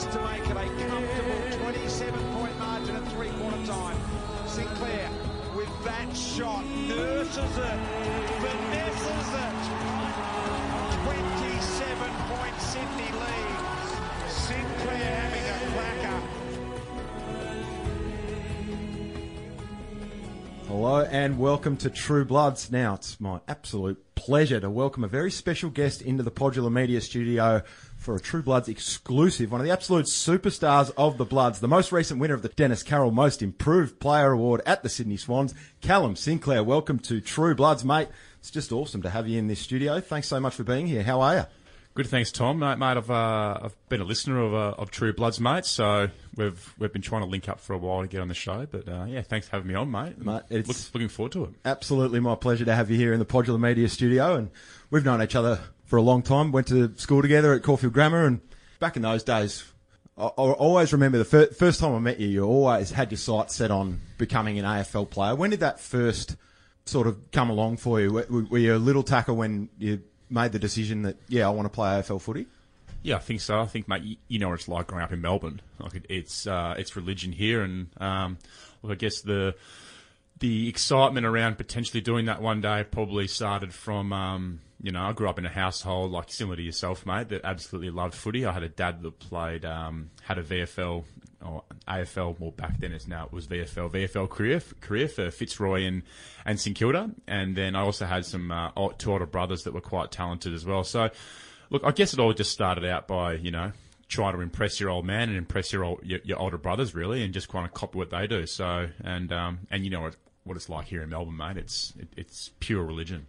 this to make it a comfortable 27 point margin at three quarter time. Sinclair with that shot nurses it, finesses it. 27 point Sydney lead. Sinclair having a cracker. Hello and welcome to True Bloods. Now, it's my absolute pleasure to welcome a very special guest into the Podular Media studio for a True Bloods exclusive, one of the absolute superstars of the Bloods, the most recent winner of the Dennis Carroll Most Improved Player Award at the Sydney Swans, Callum Sinclair. Welcome to True Bloods, mate. It's just awesome to have you in this studio. Thanks so much for being here. How are you? Good, thanks, Tom. Mate, mate I've, uh, I've been a listener of, uh, of True Bloods, mate. So we've we've been trying to link up for a while to get on the show. But uh, yeah, thanks for having me on, mate. Mate, it's- Look, looking forward to it. Absolutely my pleasure to have you here in the Podular Media studio. And we've known each other for a long time. Went to school together at Caulfield Grammar. And back in those days, I, I always remember the fir- first time I met you, you always had your sights set on becoming an AFL player. When did that first sort of come along for you? Were, were you a little tacker when you made the decision that, yeah, I want to play AFL footy? Yeah, I think so. I think, mate, you, know what it's like growing up in Melbourne. Like it, it's uh, it's religion here, and um, well, I guess the the excitement around potentially doing that one day probably started from um, you know I grew up in a household like similar to yourself, mate, that absolutely loved footy. I had a dad that played um, had a VFL or AFL more back then as now it was VFL VFL career career for Fitzroy and and St Kilda, and then I also had some uh, two older brothers that were quite talented as well. So look, I guess it all just started out by you know trying to impress your old man and impress your old, your, your older brothers really, and just kind of copy what they do. So and um, and you know what what it's like here in Melbourne, mate. It's it, it's pure religion.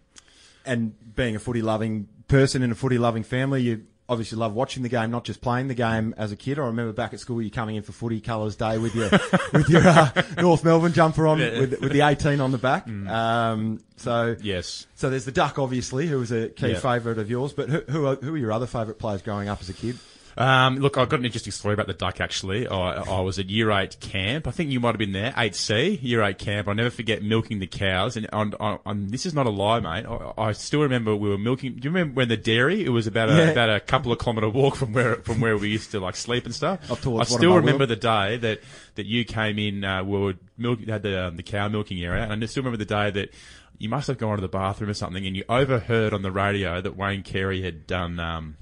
And being a footy loving person in a footy loving family, you obviously love watching the game, not just playing the game as a kid. I remember back at school, you coming in for footy colours day with your with your uh, North Melbourne jumper on, with, with the 18 on the back. Um, so Yes. so there's the duck, obviously, who was a key Yeah. favourite of yours. But who who are, who are your other favourite players growing up as a kid? Um, look, I've got an interesting story about the duck. Actually, I, I was at year eight camp. I think you might have been there, eight C, year eight camp. I'll never forget milking the cows. And on, on, on this is not a lie, mate. I, I still remember we were milking. Do you remember when the dairy? It was about a Yeah. about a couple of kilometre walk from where from where we used to like sleep and stuff. Up I towards still Wonnamua. remember the day that that you came in. Uh, we were milk had the um, the cow milking area, and I still remember the day that. You must have gone to the bathroom or something, and you overheard on the radio that Wayne Carey had done um,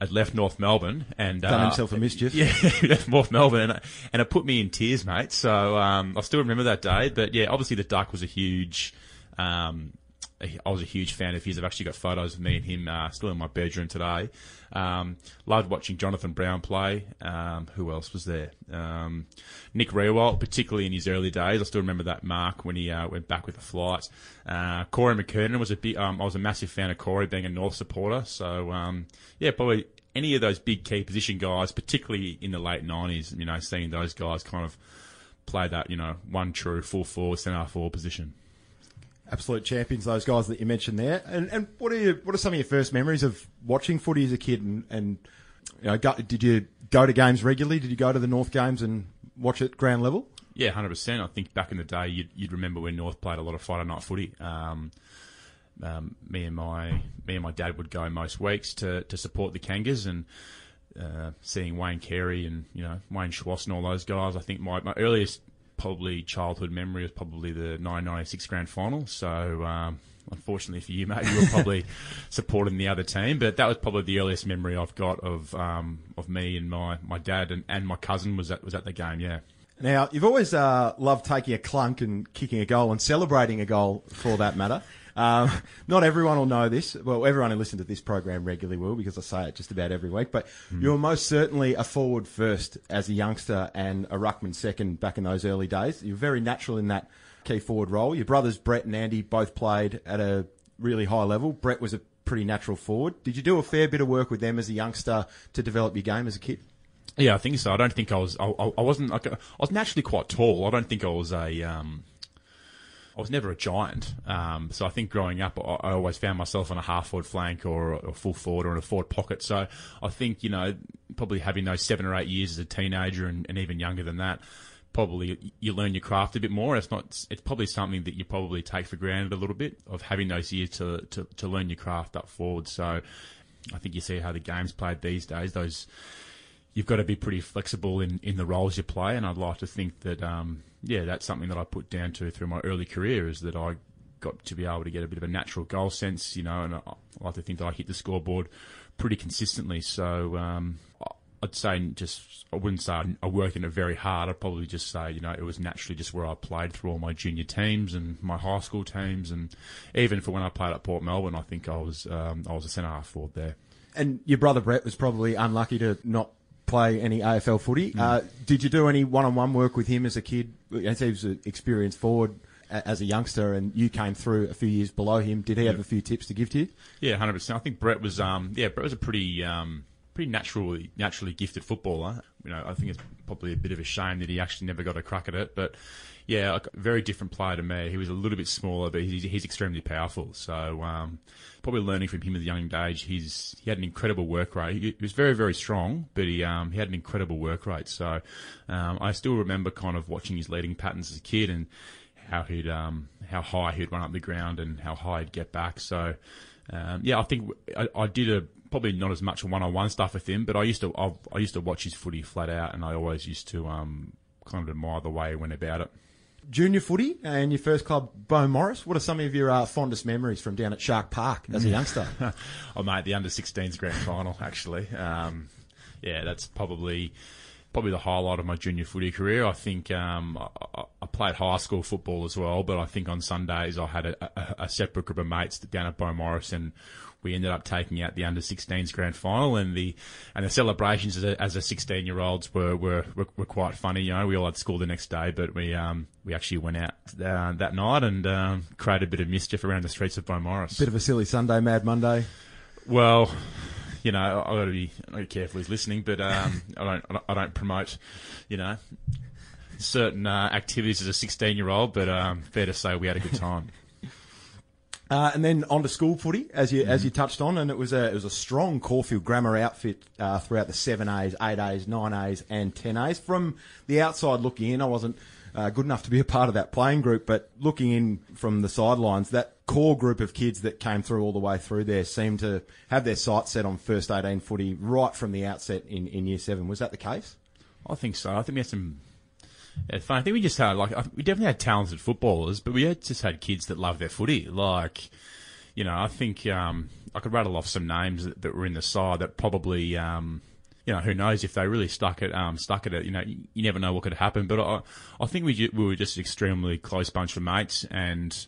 had- left North Melbourne and Done uh, himself a mischief. Yeah, he left North Melbourne, and, and it put me in tears, mate. So um, I still remember that day. But yeah, obviously the duck was a huge. Um, I was a huge fan of his. I've actually got photos of me and him uh, still in my bedroom today. Um, loved watching Jonathan Brown play. Um, who else was there? Um, Nick Riewoldt, particularly in his early days. I still remember that mark when he uh, went back with the flight. Uh, Corey McKernan was a big. Um, I was a massive fan of Corey, being a North supporter. So um, yeah, probably any of those big key position guys, particularly in the late nineties. You know, seeing those guys kind of play that you know one true full forward, centre forward position. Absolute champions, those guys that you mentioned there. And and what are what are some of your first memories of watching footy as a kid? And, and you know, go, did you go to games regularly? Did you go to the North games and watch at ground level? Yeah, hundred percent. I think back in the day, you'd, you'd remember when North played a lot of Friday night footy. Um, um, me and my me and my dad would go most weeks to, to support the Kangas and uh, seeing Wayne Carey and you know Wayne Schwass and all those guys. I think my, my earliest probably childhood memory was probably the 996 grand final. So um, unfortunately for you, mate, you were probably supporting the other team, but that was probably the earliest memory I've got of um, of me and my, my dad and, and my cousin was at was at the game. Yeah. Now, you've always uh, loved taking a clunk and kicking a goal and celebrating a goal for that matter. Um, not everyone will know this. Well, everyone who listens to this program regularly will because I say it just about every week. But you were most certainly a forward first as a youngster and a ruckman second back in those early days. You're very natural in that key forward role. Your brothers Brett and Andy both played at a really high level. Brett was a pretty natural forward. Did you do a fair bit of work with them as a youngster to develop your game as a kid? Yeah, I think so. I don't think I was. I, I I wasn't. A, I was naturally quite tall. I don't think I was a. Um, I was never a giant. Um, so I think growing up, I, I always found myself on a half forward flank or a full forward or in a forward pocket. So I think you know probably having those seven or eight years as a teenager and, and even younger than that. Probably you learn your craft a bit more. It's not. It's probably something that you probably take for granted a little bit of having those years to to, to learn your craft up forward. So I think you see how the game's played these days. Those you've got to be pretty flexible in, in the roles you play, and I'd like to think that um, yeah, that's something that I put down to through my early career is that I got to be able to get a bit of a natural goal sense, you know, and I, like to think that I hit the scoreboard pretty consistently. So um, I'd say just I wouldn't say I worked in it very hard. I'd probably just say you know it was naturally just where I played through all my junior teams and my high school teams, and even for when I played at Port Melbourne, I think I was um, I was a centre half forward there. And your brother Brett was probably unlucky to not play any AFL footy. Mm. Uh, did you do any one-on-one work with him as a kid? As he was an experienced forward as a youngster, and you came through a few years below him. Did he have a few tips to give to you? Yeah, hundred percent. I think Brett was, um, yeah, Brett was a pretty, um, pretty naturally, naturally gifted footballer. You know, I think it's probably a bit of a shame that he actually never got a crack at it, but yeah, a very different player to me. He was a little bit smaller, but he's, he's extremely powerful. So um, probably learning from him at a young age. He's he had an incredible work rate. He, was very very strong, but he um, he had an incredible work rate. So um, I still remember kind of watching his leading patterns as a kid and how he'd um, how high he'd run up the ground and how high he'd get back. So um, yeah, I think I, I did a probably not as much one-on-one stuff with him, but I used to i i used to watch his footy flat out, and I always used to um, kind of admire the way he went about it junior footy and your first club, Beaumaris. What are some of your uh, fondest memories from down at Shark Park as a youngster? oh, mate, the under 16s grand final, actually. Um, yeah, that's probably probably the highlight of my junior footy career. I think um, I, I, played high school football as well, but I think on Sundays I had a, a, a separate group of mates down at Beaumaris and we ended up taking out the under 16s grand final and the and the celebrations as a, as a 16 year olds were, were, were quite funny. You know, we all had school the next day, but we um we actually went out uh, that night and um, created a bit of mischief around the streets of Beaumaris. Bit of a silly Sunday, Mad Monday. Well. You know, I've got to be, be careful who's listening, but um, I don't, I don't promote, you know, certain uh, activities as a 16 year old, but um, fair to say we had a good time. Uh, and then on to school footy, as you mm-hmm. as you touched on, and it was a it was a strong Caulfield Grammar outfit uh, throughout the seven A's, eight A's, nine A's, and ten A's. From the outside looking in, I wasn't uh, good enough to be a part of that playing group, but looking in from the sidelines, that core group of kids that came through all the way through there seemed to have their sights set on first eighteen footy right from the outset in, in year seven. Was that the case? I think so. I think we had some fun. I think we just had like we definitely had talented footballers, but we had just had kids that love their footy. Like, you know, I think um, I could rattle off some names that, that were in the side that probably, um, you know, who knows if they really stuck it, um, stuck at it. You know, you, you, never know what could happen. But I, I think we we were just an extremely close bunch of mates, and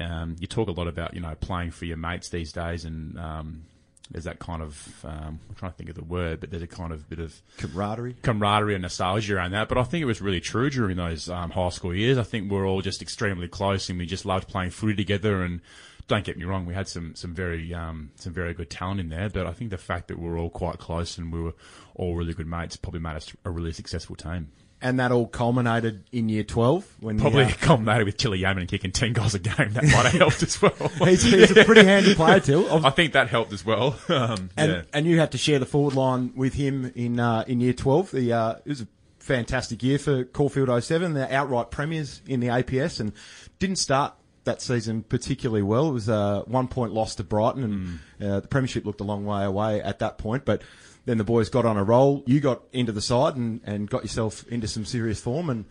um, you talk a lot about you know playing for your mates these days, and um, there's that kind of um, I'm trying to think of the word, but there's a kind of bit of camaraderie, camaraderie and nostalgia around that. But I think it was really true during those um, high school years. I think we are all just extremely close, and we just loved playing footy together. And don't get me wrong, we had some some very um, some very good talent in there. But I think the fact that we were all quite close and we were all really good mates probably made us a really successful team and that all culminated in year 12 when probably uh, culminated with Tilly Yaman kicking 10 goals a game. That might have helped as well. He's, he's a pretty handy player too. I think that helped as well. Um, and, yeah. and you had to share the forward line with him in uh, in year 12 the uh, it was a fantastic year for Caulfield 07 they're outright premiers in the APS and didn't start that season particularly well. It was a uh, one point loss to Brighton and mm. the premiership looked a long way away at that point but then the boys got on a roll. You got into the side and, and got yourself into some serious form and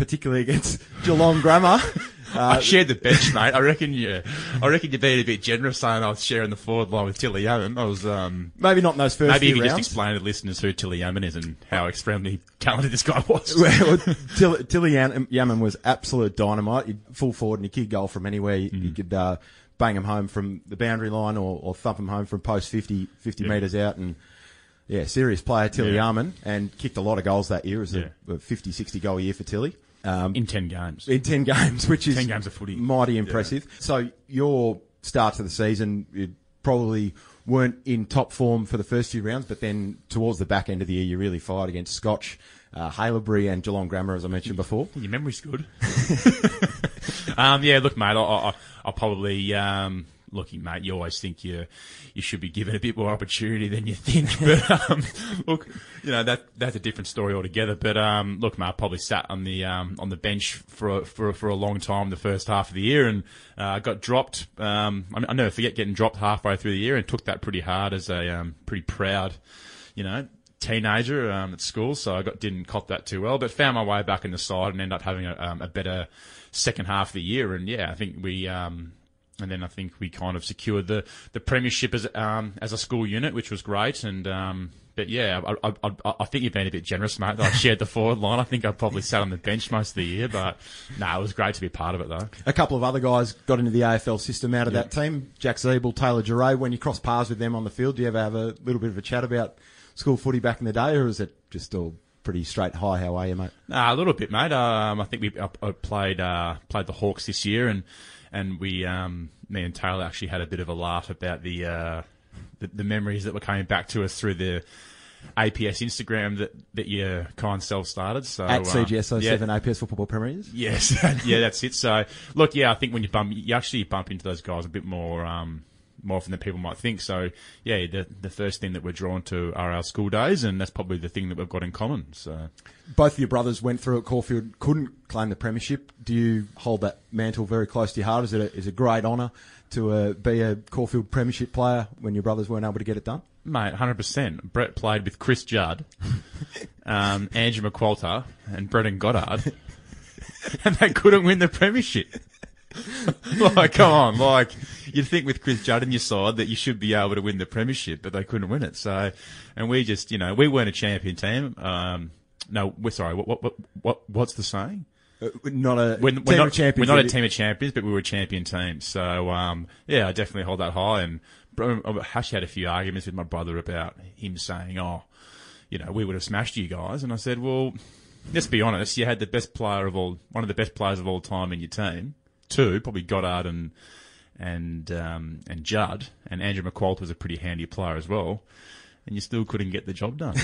particularly against Geelong Grammar. Uh, I shared the bench, mate. I reckon you, I reckon you're being a bit generous saying I was sharing the forward line with Tilly Yaman. I was, um, maybe not in those first Maybe you could rounds. just explain to listeners who Tilly Yaman is and how extremely talented this guy was. well, Tilly, Tilly Yaman was absolute dynamite. He'd full forward and he kick goal from anywhere. You, mm. could, uh, bang him home from the boundary line or, or thump him home from post 50, 50 yep. metres out and, yeah, serious player, Tilly yeah. Yaman, and kicked a lot of goals that year. It was yeah. a, a 50, 60 goal year for Tilly. Um, in 10 games. In 10 games, which is 10 games of footy. mighty impressive. Yeah. So your start to the season, you probably weren't in top form for the first few rounds, but then towards the back end of the year, you really fired against Scotch, uh, Haileybury and Geelong Grammar, as I mentioned before. Your memory's good. um, yeah, look, mate, I, will probably, um, looking, mate, you always think you you should be given a bit more opportunity than you think. But um, look, you know that that's a different story altogether. But um, look, mate, I probably sat on the um, on the bench for a, for for a long time the first half of the year, and uh, got dropped. Um, I, mean, I never forget getting dropped halfway through the year, and took that pretty hard as a um, pretty proud, you know, teenager um, at school, so I got didn't cop that too well. But found my way back in the side and ended up having a, um, a better second half of the year. And yeah, I think we. Um, and then I think we kind of secured the, the premiership as um, as a school unit, which was great. And um, but yeah, I, I, I, think you've been a bit generous, mate. I shared the forward line. I think I probably sat on the bench most of the year, but no, nah, it was great to be part of it though. A couple of other guys got into the AFL system out of that team. Jack Ziebell, Taylor Duryea. When you cross paths with them on the field, do you ever have a little bit of a chat about school footy back in the day, or is it just all pretty straight? Hi, how are you, mate? Nah, a little bit, mate. Um, I think we I, I played uh, played the Hawks this year, and and we um, me and Taylor actually had a bit of a laugh about the. Uh, the, the memories that were coming back to us through the APS Instagram that, that your kind self started. So At CGS07 yeah. APS Football Premiers. Yes, yeah, that's it. So look, yeah, I think when you bump, you actually bump into those guys a bit more, um, more often than people might think. So yeah, the the first thing that we're drawn to are our school days, and that's probably the thing that we've got in common. So Both of your brothers went through at Caulfield, couldn't claim the premiership. Do you hold that mantle very close to your heart? Is it a, is a great honour to uh, be a Caulfield premiership player when your brothers weren't able to get it done? Mate, hundred percent. Brett played with Chris Judd, um, Andrew McQualter, and Brendan Goddard, and they couldn't win the premiership. like, come on, like you'd think with Chris Judd in your side that you should be able to win the premiership, but they couldn't win it. So, and we just, you know, we weren't a champion team. Um, no, we're sorry. What, what, what, what what's the saying? Uh, not a we're, team we're not, of champions. We're not a team of champions, but we were a champion team. So um, yeah, I definitely hold that high. And actually had a few arguments with my brother about him saying, "Oh, you know, we would have smashed you guys." And I said, "Well, let's be honest. You had the best player of all, one of the best players of all time in your team. Two, probably Goddard and and um, and Judd, and Andrew McQualter was a pretty handy player as well." And you still couldn't get the job done.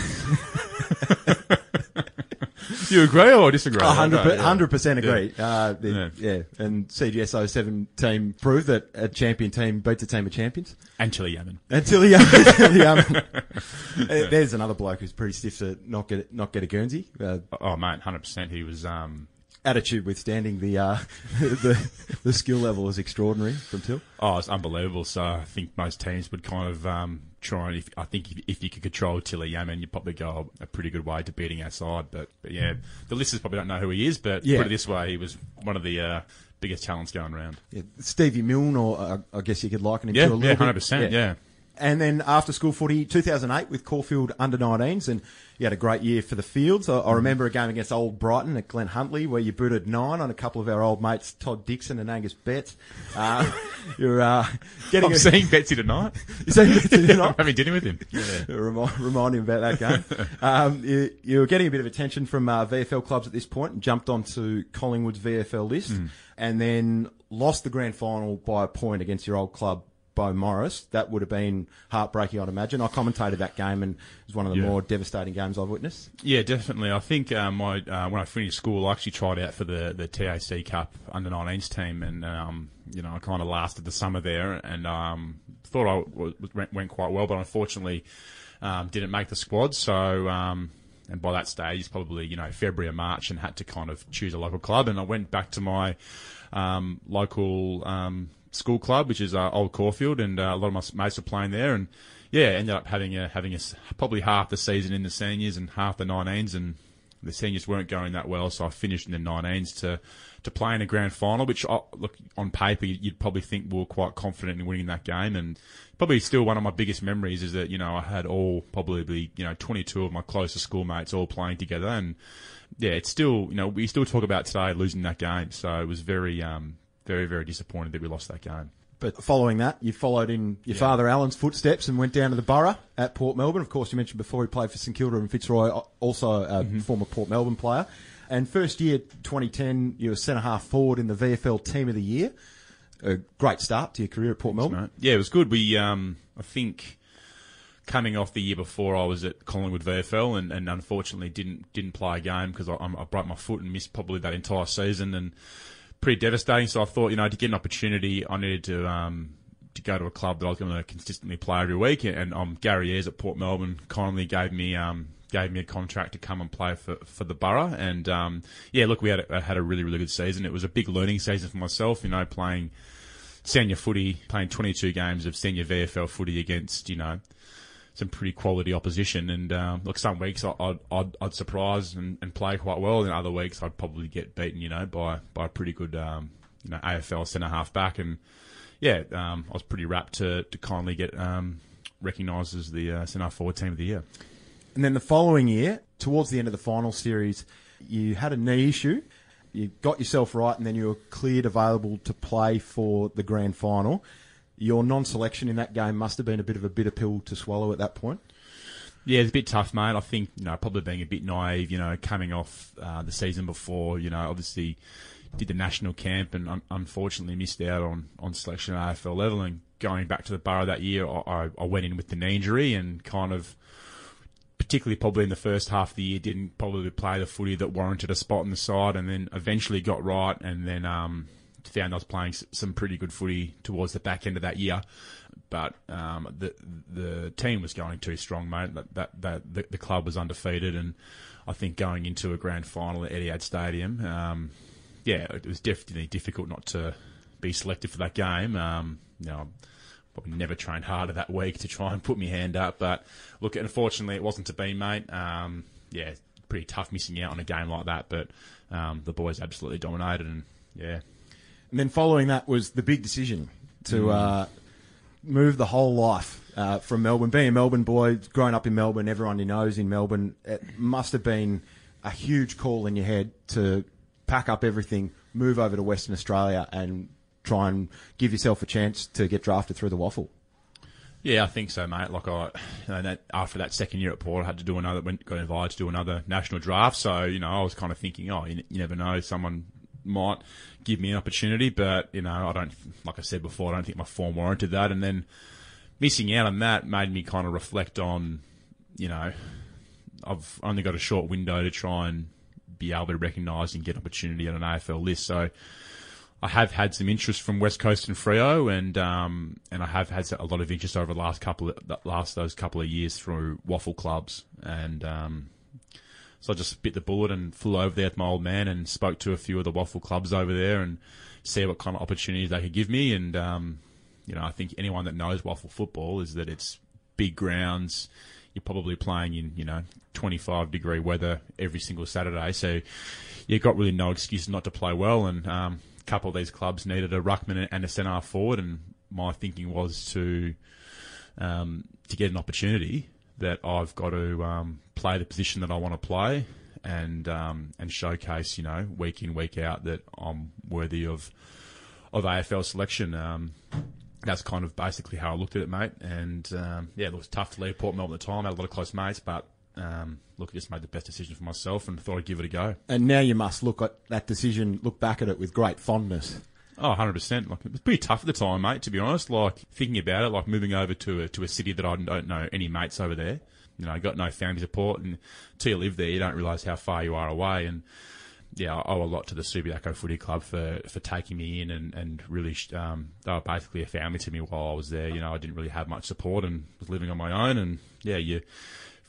Do you agree or disagree? A hundred yeah. percent agree. Uh, the- Yeah. yeah. and CGS 07 team proved that a champion team beats a team of champions. And Tilly Yaman. Until he, until he, um, uh, there's another bloke who's pretty stiff to not get not get a Guernsey. Uh, Oh mate, hundred percent. He was. Um, attitude withstanding the uh, the the skill level is extraordinary from Till. oh, it's unbelievable. So I think most teams would kind of um, try and. If, I think if, if you could control Tilly Yaman, you'd probably go a pretty good way to beating our side. But, but yeah, the listeners probably don't know who he is. But Yeah. put it this way, he was one of the uh, biggest talents going around. Yeah, Stevie Milne, or uh, I guess you could liken him Yeah, to a little yeah, bit. hundred percent. Yeah. And then after school footy, 2008 with Caulfield under 19s, and you had a great year for the Fields. I, I remember a game against Old Brighton at Glen Huntly where you booted nine on a couple of our old mates, Todd Dixon and Angus Betts. Uh, you're uh, getting I'm a, seeing Betsy tonight. you seeing Betsy tonight? I'm having dinner with him. Yeah. remind, remind him about that game. Um, you, you were getting a bit of attention from uh, VFL clubs at this point and jumped onto Collingwood's VFL list and then lost the grand final by a point against your old club, Beaumaris. That would have been heartbreaking, I'd imagine. I commentated that game and it was one of the Yeah. more devastating games I've witnessed. Yeah, definitely. I think uh, my uh, when I finished school, I actually tried out for the the TAC Cup under 19s team, and um, you know I kind of lasted the summer there, and um, thought I w- went, went quite well, but unfortunately um, didn't make the squad. So. Um, and by that stage, it's probably you know February or March, and had to kind of choose a local club. And I went back to my um, local um, school club, which is uh, Old Caulfield, and uh, a lot of my mates were playing there. And yeah, ended up having a having a probably half the season in the seniors and half the 19s, and the seniors weren't going that well, so I finished in the 19s to to play in a grand final, which uh, look on paper you'd probably think we were quite confident in winning that game, and probably still one of my biggest memories is that you know I had all probably you know 22 of my closest schoolmates all playing together, and yeah, it's still you know we still talk about today losing that game, so it was very um very very disappointed that we lost that game. But following that, you followed in your father Alan's footsteps and went down to the Borough at Port Melbourne. Of course, you mentioned before he played for St Kilda and Fitzroy, also a former Port Melbourne player. And first year, 2010, you were centre half forward in the VFL Team of the Year. A great start to your career at Port Melbourne. Right. Yeah, it was good. We, um, I think, coming off the year before, I was at Collingwood VFL, and, and unfortunately didn't didn't play a game because I, I broke my foot and missed probably that entire season, and pretty devastating. So I thought, you know, to get an opportunity, I needed to. Um, to go to a club that I was going to consistently play every week, and um, Gary Ayres at Port Melbourne kindly gave me um, gave me a contract to come and play for, for the Borough, and um, yeah, look, we had a, had a really really good season. It was a big learning season for myself, you know, playing senior footy, playing 22 games of senior VFL footy against, you know, some pretty quality opposition. And um, look, some weeks I- I'd, I'd, I'd surprise and, and play quite well, and other weeks I'd probably get beaten, you know, by by a pretty good um, you know AFL centre half back. And yeah, um, I was pretty rapt to to kindly get um, recognised as the uh, centre forward team of the year. And then the following year, towards the end of the final series, you had a knee issue. You got yourself right, and then you were cleared available to play for the grand final. Your non-selection in that game must have been a bit of a bitter pill to swallow at that point. Yeah, it's a bit tough, mate. I think, you know, probably being a bit naive, you know, coming off uh, the season before, you know, obviously did the national camp and un- unfortunately missed out on, on selection at AFL level. And going back to the borough that year, I, I- went in with the knee injury and kind of, particularly probably in the first half of the year, didn't probably play the footy that warranted a spot in the side and then eventually got right and then um, found I was playing some pretty good footy towards the back end of that year. But um, the the team was going too strong, mate. That, that, that the, the club was undefeated, and I think going into a grand final at Etihad Stadium, um, yeah, it was definitely difficult not to be selected for that game. Um, you know, probably never trained harder that week to try and put my hand up. But look, unfortunately, it wasn't to be, mate. Um, yeah, pretty tough missing out on a game like that. But um, the boys absolutely dominated, and yeah, And then following that was the big decision to uh, move the whole life uh, from Melbourne. Being a Melbourne boy, growing up in Melbourne, everyone you knows in Melbourne, it must have been a huge call in your head to pack up everything, move over to Western Australia, and try and give yourself a chance to get drafted through the WAFL. Yeah, I think so, mate. Like I, you know, that, after that second year at Port, I had to do another. Went, got invited to do another national draft. So you know, I was kind of thinking, oh, you, you never know, someone might give me an opportunity. But you know, I don't. Like I said before, I don't think my form warranted that. And then missing out on that made me kind of reflect on, you know, I've only got a short window to try and be able to recognise and get opportunity on an AFL list. So. I have had some interest from West Coast and Freo, and um, and I have had a lot of interest over the last couple of last those couple of years through WAFL clubs, and um, so I just bit the bullet and flew over there with my old man and spoke to a few of the WAFL clubs over there and see what kind of opportunities they could give me, and um, you know I think anyone that knows WAFL football is that it's big grounds. You're probably playing in you know 25 degree weather every single Saturday, so you've got really no excuse not to play well, and um, a couple of these clubs needed a ruckman and a centre forward, and my thinking was to um, to get an opportunity that I've got to um, play the position that I want to play and um, and showcase, you know, week in week out that I'm worthy of of AFL selection. Um, that's kind of basically how I looked at it, mate. And um, yeah, it was tough to leave Port Melbourne at the time. I had a lot of close mates, but um, look, I just made the best decision for myself and thought I'd give it a go. And now you must look at that decision, look back at it with great fondness. Oh, 100%. Like, it was pretty tough at the time, mate, to be honest. Like, thinking about it, like moving over to a, to a city that I don't know any mates over there. You know, I got no family support, and until you live there, you don't realise how far you are away. And yeah, I owe a lot to the Subiaco Footy Club for, for taking me in and, and really, um, they were basically a family to me while I was there. You know, I didn't really have much support and was living on my own. And yeah, you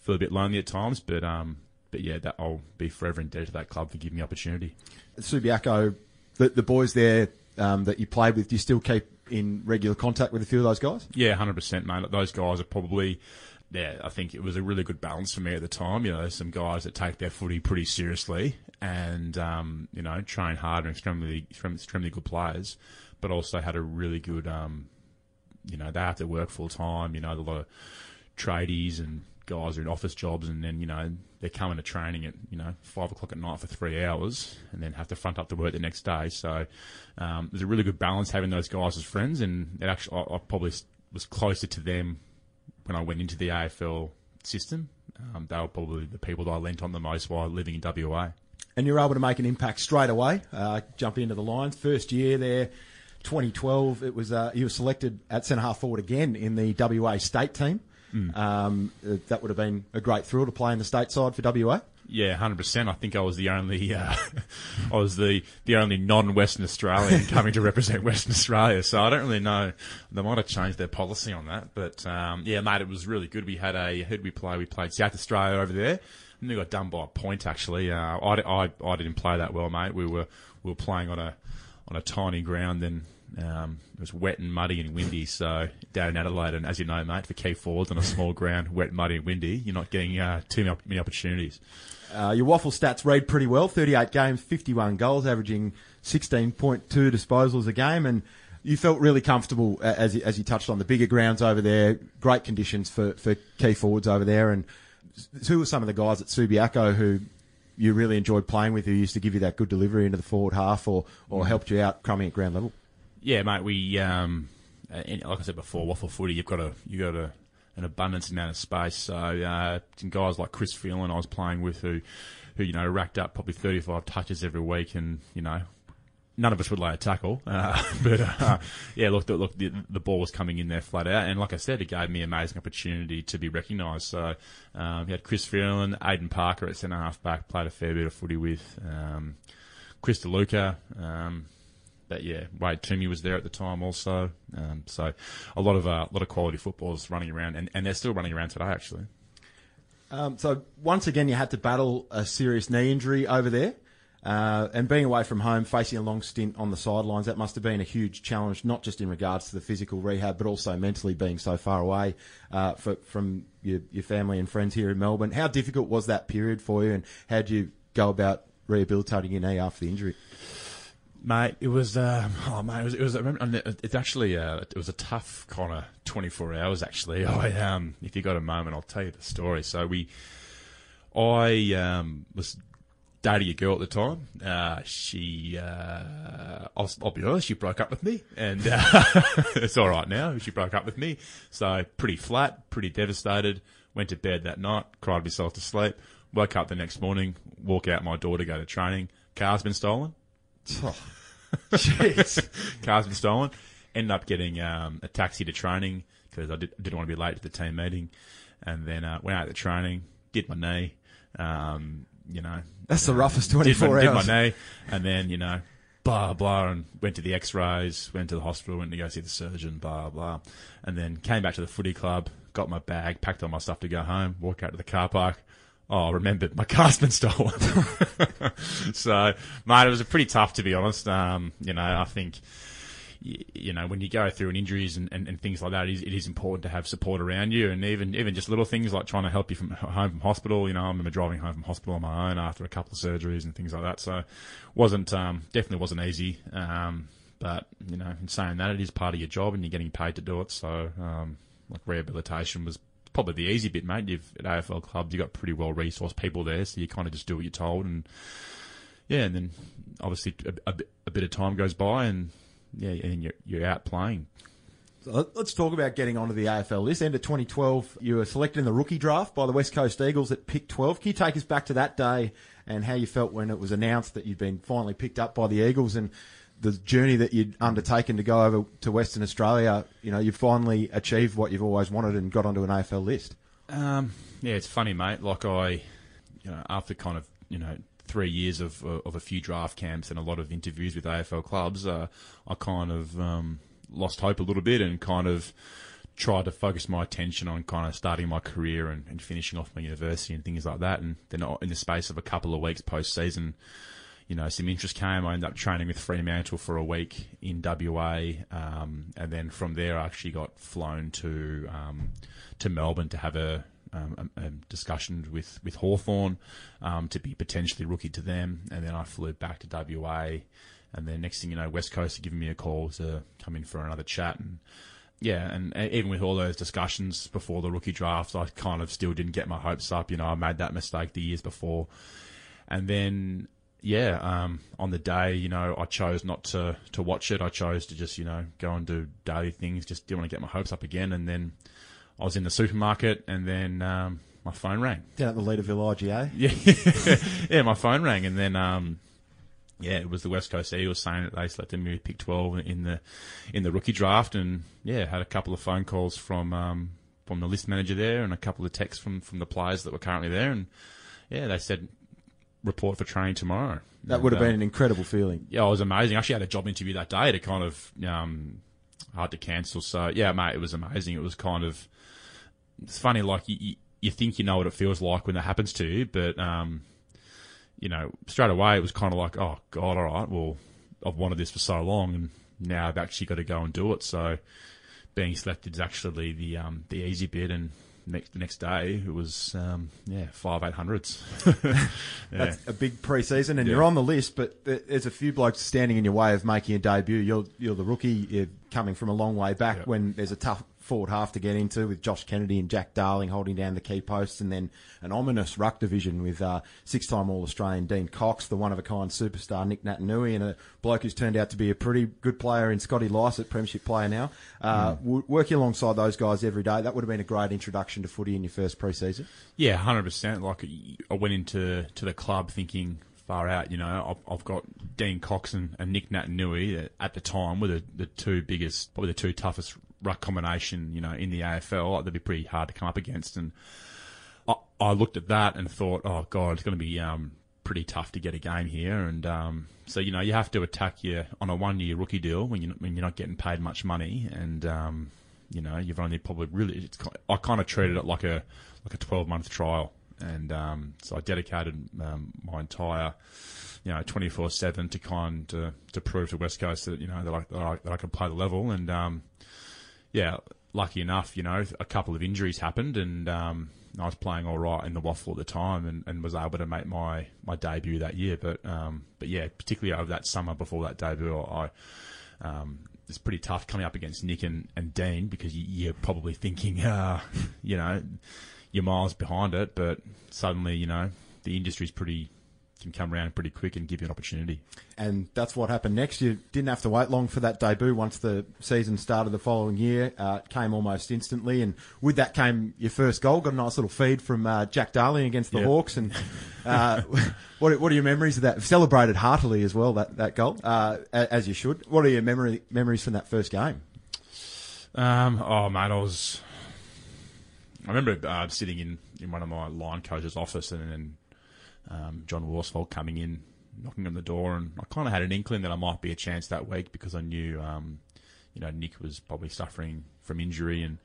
feel a bit lonely at times, but, um, but yeah, that I'll be forever indebted to that club for giving me opportunity. Subiaco, the, the boys there um, that you played with, do you still keep in regular contact with a few of those guys? Yeah, hundred percent, mate. Those guys are probably. Yeah, I think it was a really good balance for me at the time. You know, some guys that take their footy pretty seriously and um, you know train hard and extremely extremely good players, but also had a really good. Um, you know, they have to work full time. You know, a lot of tradies and guys are in office jobs, and then you know they're coming to training at you know five o'clock at night for three hours, and then have to front up to work the next day. So um, there's a really good balance having those guys as friends, and it actually I, I probably was closer to them when I went into the AFL system. Um, they were probably the people that I lent on the most while living in WA. And you're able to make an impact straight away. Uh, jump into the Lions. First year there, 2012, it was uh, you were selected at centre half forward again in the WA state team. Um, uh, that would have been a great thrill to play in the state side for WA. Yeah, hundred percent. I think I was the only, uh, I was the the only non-Western Australian coming to represent Western Australia. So I don't really know. They might have changed their policy on that, but um, yeah, mate, it was really good. We had a who did we play? We played South Australia over there. And we got done by a point actually. Uh, I, I, I didn't play that well, mate. We were we were playing on a on a tiny ground, and um, it was wet and muddy and windy. So down in Adelaide, and as you know, mate, for key forwards on a small ground, wet, muddy, and windy, you're not getting uh, too many, opportunities. Uh, your WAFL stats read pretty well. 38 games, 51 goals, averaging 16.2 disposals a game, and you felt really comfortable as you, as you touched on the bigger grounds over there. Great conditions for, for key forwards over there, and who were some of the guys at Subiaco who you really enjoyed playing with, who used to give you that good delivery into the forward half, or or helped you out coming at ground level? Yeah, mate. We um, uh, like I said before, WAFL footy. You've got a you got a an abundance amount of space. So uh, guys like Chris Phelan I was playing with who, who you know racked up probably 35 touches every week, and you know none of us would lay a tackle. Uh, but uh, yeah, look, look, the, the, ball was coming in there flat out, and like I said, it gave me amazing opportunity to be recognised. So um, had Chris Phelan, Aidan Parker at centre half back, played a fair bit of footy with um, Chris DeLuca. Um, but yeah, Wade Toomey was there at the time also. Um, so a lot of uh, a lot of quality footballers running around, and, and they're still running around today actually. Um, so once again, you had to battle a serious knee injury over there. Uh, and being away from home, facing a long stint on the sidelines, that must have been a huge challenge, not just in regards to the physical rehab, but also mentally being so far away uh, for, from your, your, family and friends here in Melbourne. How difficult was that period for you, and how did you go about rehabilitating your knee after the injury? Mate, it was um, oh mate, it was, it was I remember, it's actually uh, it was a tough kind of twenty four hours actually. I um, if you got a moment, I'll tell you the story. So we, I um, was dating a girl at the time. Uh, she, uh, I'll, I'll, be honest, she broke up with me, and uh, it's all right now. She broke up with me, so pretty flat, pretty devastated. Went to bed that night, cried myself to sleep. Woke up the next morning, walk out my door to go to training. Car's been stolen. Oh, jeez. Car's been stolen. Ended up getting um, a taxi to training because I did, not want to be late to the team meeting. And then uh, went out to training, did my knee. Um, you know, that's the roughest 24 did my, hours. Did my knee, and then you know, blah blah, and went to the X-rays, went to the hospital, went to go see the surgeon, blah blah, and then came back to the footy club, got my bag, packed all my stuff to go home, walk out to the car park, Oh, I remembered my car's been stolen. so, mate, it was pretty tough to be honest. Um, you know, I think, you, know, when you go through an injuries and, and, and things like that, it is, it is, important to have support around you, and even even just little things like trying to help you from home from hospital. You know, I remember driving home from hospital on my own after a couple of surgeries and things like that. So, wasn't um, definitely wasn't easy. Um, but you know, in saying that, it is part of your job, and you're getting paid to do it. So, um, like rehabilitation was probably the easy bit, mate. You've at AFL clubs, you've got pretty well resourced people there, so you kind of just do what you're told, and yeah, and then obviously a, a, a bit of time goes by, and yeah, and you're, you're out playing. Let's talk about getting onto the AFL list. End of 2012, you were selected in the rookie draft by the West Coast Eagles at pick 12. Can you take us back to that day and how you felt when it was announced that you'd been finally picked up by the Eagles and the journey that you'd undertaken to go over to Western Australia, you know, you finally achieved what you've always wanted and got onto an AFL list. Um, yeah, it's funny, mate. Like I, you know, after kind of you know three years of of a few draft camps and a lot of interviews with AFL clubs, uh, I kind of um, lost hope a little bit and kind of tried to focus my attention on kind of starting my career and, and finishing off my university and things like that. And then in the space of a couple of weeks post season you know, some interest came. I ended up training with Fremantle for a week in WA, um, and then from there, I actually got flown to um, to Melbourne to have a, um, a, a discussion with with Hawthorn um, to be potentially rookie to them, and then I flew back to WA, and then next thing you know, West Coast are giving me a call to come in for another chat and. Yeah, and even with all those discussions before the rookie draft, I kind of still didn't get my hopes up. You know, I made that mistake the years before. And then yeah, um, on the day, you know, I chose not to, to watch it. I chose to just, you know, go and do daily things. Just didn't want to get my hopes up again. And then I was in the supermarket, and then um, my phone rang. Down at the Leederville IGA. Yeah, yeah, my phone rang, and then um, yeah, it was the West Coast Eagles saying that they selected me pick twelve in the in the rookie draft, and yeah, had a couple of phone calls from um, from the list manager there, and a couple of texts from from the players that were currently there, and yeah, they said report for training tomorrow. That would have been an incredible feeling. Yeah, it was amazing. I actually had a job interview that day to kind of um, hard to cancel. So yeah, mate, it was amazing. It was kind of it's funny. Like you, you think you know what it feels like when that happens to you, but um, you know, straight away it was kind of like, oh god, all right, well, I've wanted this for so long, and now I've actually got to go and do it. So being selected is actually the um, the easy bit, and next the next day it was um, yeah five eight hundreds. That's a big pre-season, and Yeah. you're on the list. But there- there's a few blokes standing in your way of making a debut. You're you're the rookie. You're coming from a long way back. Yeah. When there's a tough forward half to get into with Josh Kennedy and Jack Darling holding down the key posts, and then an ominous ruck division with uh, six-time All-Australian Dean Cox, the one-of-a-kind superstar Nick Naitanui, and a bloke who's turned out to be a pretty good player in Scotty Lycett, Premiership player now. Uh, Mm. w- working alongside those guys every day, that would have been a great introduction to footy in your first pre-season. Yeah, hundred percent. Like I went into to the club thinking far out. You know, I've, I've got Dean Cox and, and Nick Naitanui at the time were the, the two biggest, probably the two toughest ruck combination. You know, in the AFL, like, they'd be pretty hard to come up against. And I, I looked at that and thought, oh god, it's going to be um, pretty tough to get a game here. And um, so you know, you have to attack your on a one year rookie deal when you when you're not getting paid much money and. Um, you know, you've only probably really. It's, I kind of treated it like a like a twelve month trial, and um, so I dedicated um, my entire, you know, twenty four seven to kind to to prove to West Coast that you know that I that I, that I could play the level, and um, yeah, lucky enough, you know, a couple of injuries happened, and um, I was playing all right in the WAFL at the time, and, and was able to make my, my debut that year. But um, but yeah, particularly over that summer before that debut, I um, it's pretty tough coming up against Nick and, and Dean because you, you're probably thinking, uh, you know, you're miles behind it, but suddenly, you know, the industry's pretty can come around pretty quick and give you an opportunity. and that's what happened next. You didn't have to wait long for that debut. Once the season started the following year, uh, it came almost instantly, and with that came your first goal. Got a nice little feed from uh, Jack Darling against the Yeah. Hawks, and uh, what what are your memories of that? Celebrated heartily as well that that goal, uh, as you should. What are your memory memories from that first game? Um, oh mate, I was. I remember uh, sitting in, in one of my line coach's office, and then um, John Worsfold coming in, knocking on the door, and I kind of had an inkling that I might be a chance that week because I knew, um, you know, Nick was probably suffering from injury, and,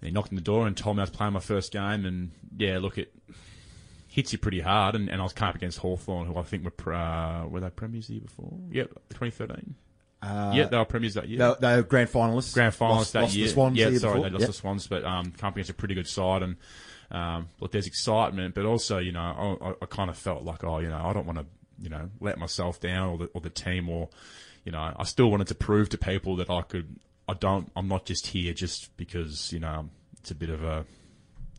and he knocked on the door and told me I was playing my first game, and yeah, look, it hits you pretty hard, and, and I was coming up against Hawthorn, who I think were uh, were they premiers the year before? Yep, 2013. Uh, yeah, they were premiers that year they, they were grand finalists. grand finalists lost, that lost year. The Swans yeah, the year sorry, before. they lost Yep. the Swans, but um, come against a pretty good side, and um, look, there's excitement, but also, you know, I, I, I kind of felt like, oh, you know, I don't want to, you know, let myself down or the, or the team, or, you know, I still wanted to prove to people that I could. I don't. I'm not just here just because, you know, it's a bit of a,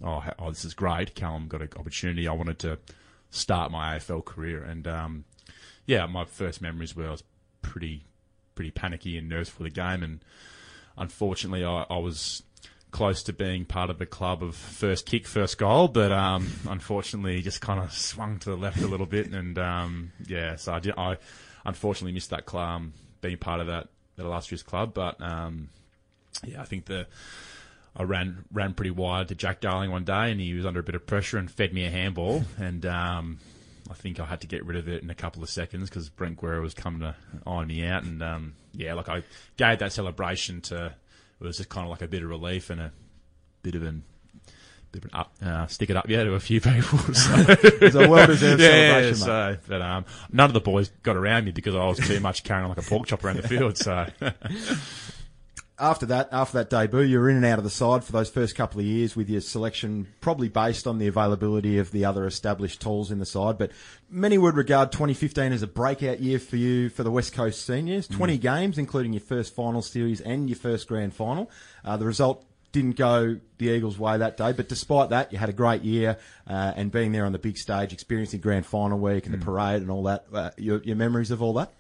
oh, oh this is great. Callum got an opportunity. I wanted to start my AFL career, and um, yeah, my first memories were I was pretty pretty panicky and nervous for the game, and unfortunately, I, I was close to being part of the club of first kick, first goal, but um, unfortunately, just kind of swung to the left a little bit, and um, yeah, so I, did, I unfortunately missed that club, um, being part of that that illustrious club, but um, yeah, I think the. I ran ran pretty wide to Jack Darling one day, and he was under a bit of pressure and fed me a handball, and um, I think I had to get rid of it in a couple of seconds because Brent Guerra was coming to iron me out, and um, yeah, like I gave that celebration to it was just kind of like a bit of relief and a bit of an bit of an up, uh, stick it up, yeah, to a few people. So. It's a well-deserved yeah, celebration, mate. so, but um, none of the boys got around me because I was too much carrying on like a pork chop around the field. So after that, after that debut, you were in and out of the side for those first couple of years with your selection probably based on the availability of the other established tools in the side. But many would regard 2015 as a breakout year for you for the West Coast seniors. 20 games, including your first final series and your first grand final. Uh, the result didn't go the Eagles' way that day, but despite that, you had a great year uh, and being there on the big stage, experiencing grand final week and the parade and all that. Uh, your, your memories of all that?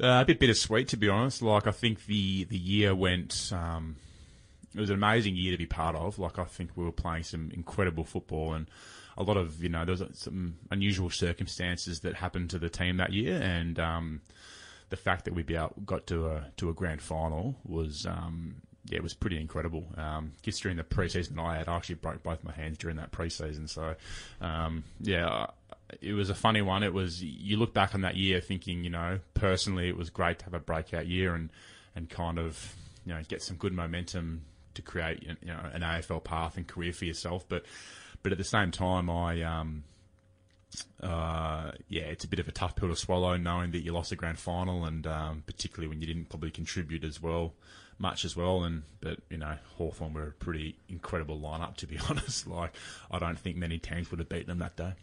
Uh, a bit bittersweet, to be honest. Like I think the the year went. Um, it was an amazing year to be part of. Like I think we were playing some incredible football and a lot of you know there was some unusual circumstances that happened to the team that year, and um, the fact that we got to a to a grand final was. Um, yeah, it was pretty incredible. Um, just during the preseason I had, I actually broke both my hands during that preseason. So, um, yeah, it was a funny one. It was you look back on that year thinking, you know, personally it was great to have a breakout year and and kind of you know get some good momentum to create you know an AFL path and career for yourself. But but at the same time, I um, uh, yeah, it's a bit of a tough pill to swallow, knowing that you lost the grand final, and um, particularly when you didn't probably contribute as well, much as well. And but you know, Hawthorn were a pretty incredible lineup, to be honest. Like, I don't think many teams would have beaten them that day.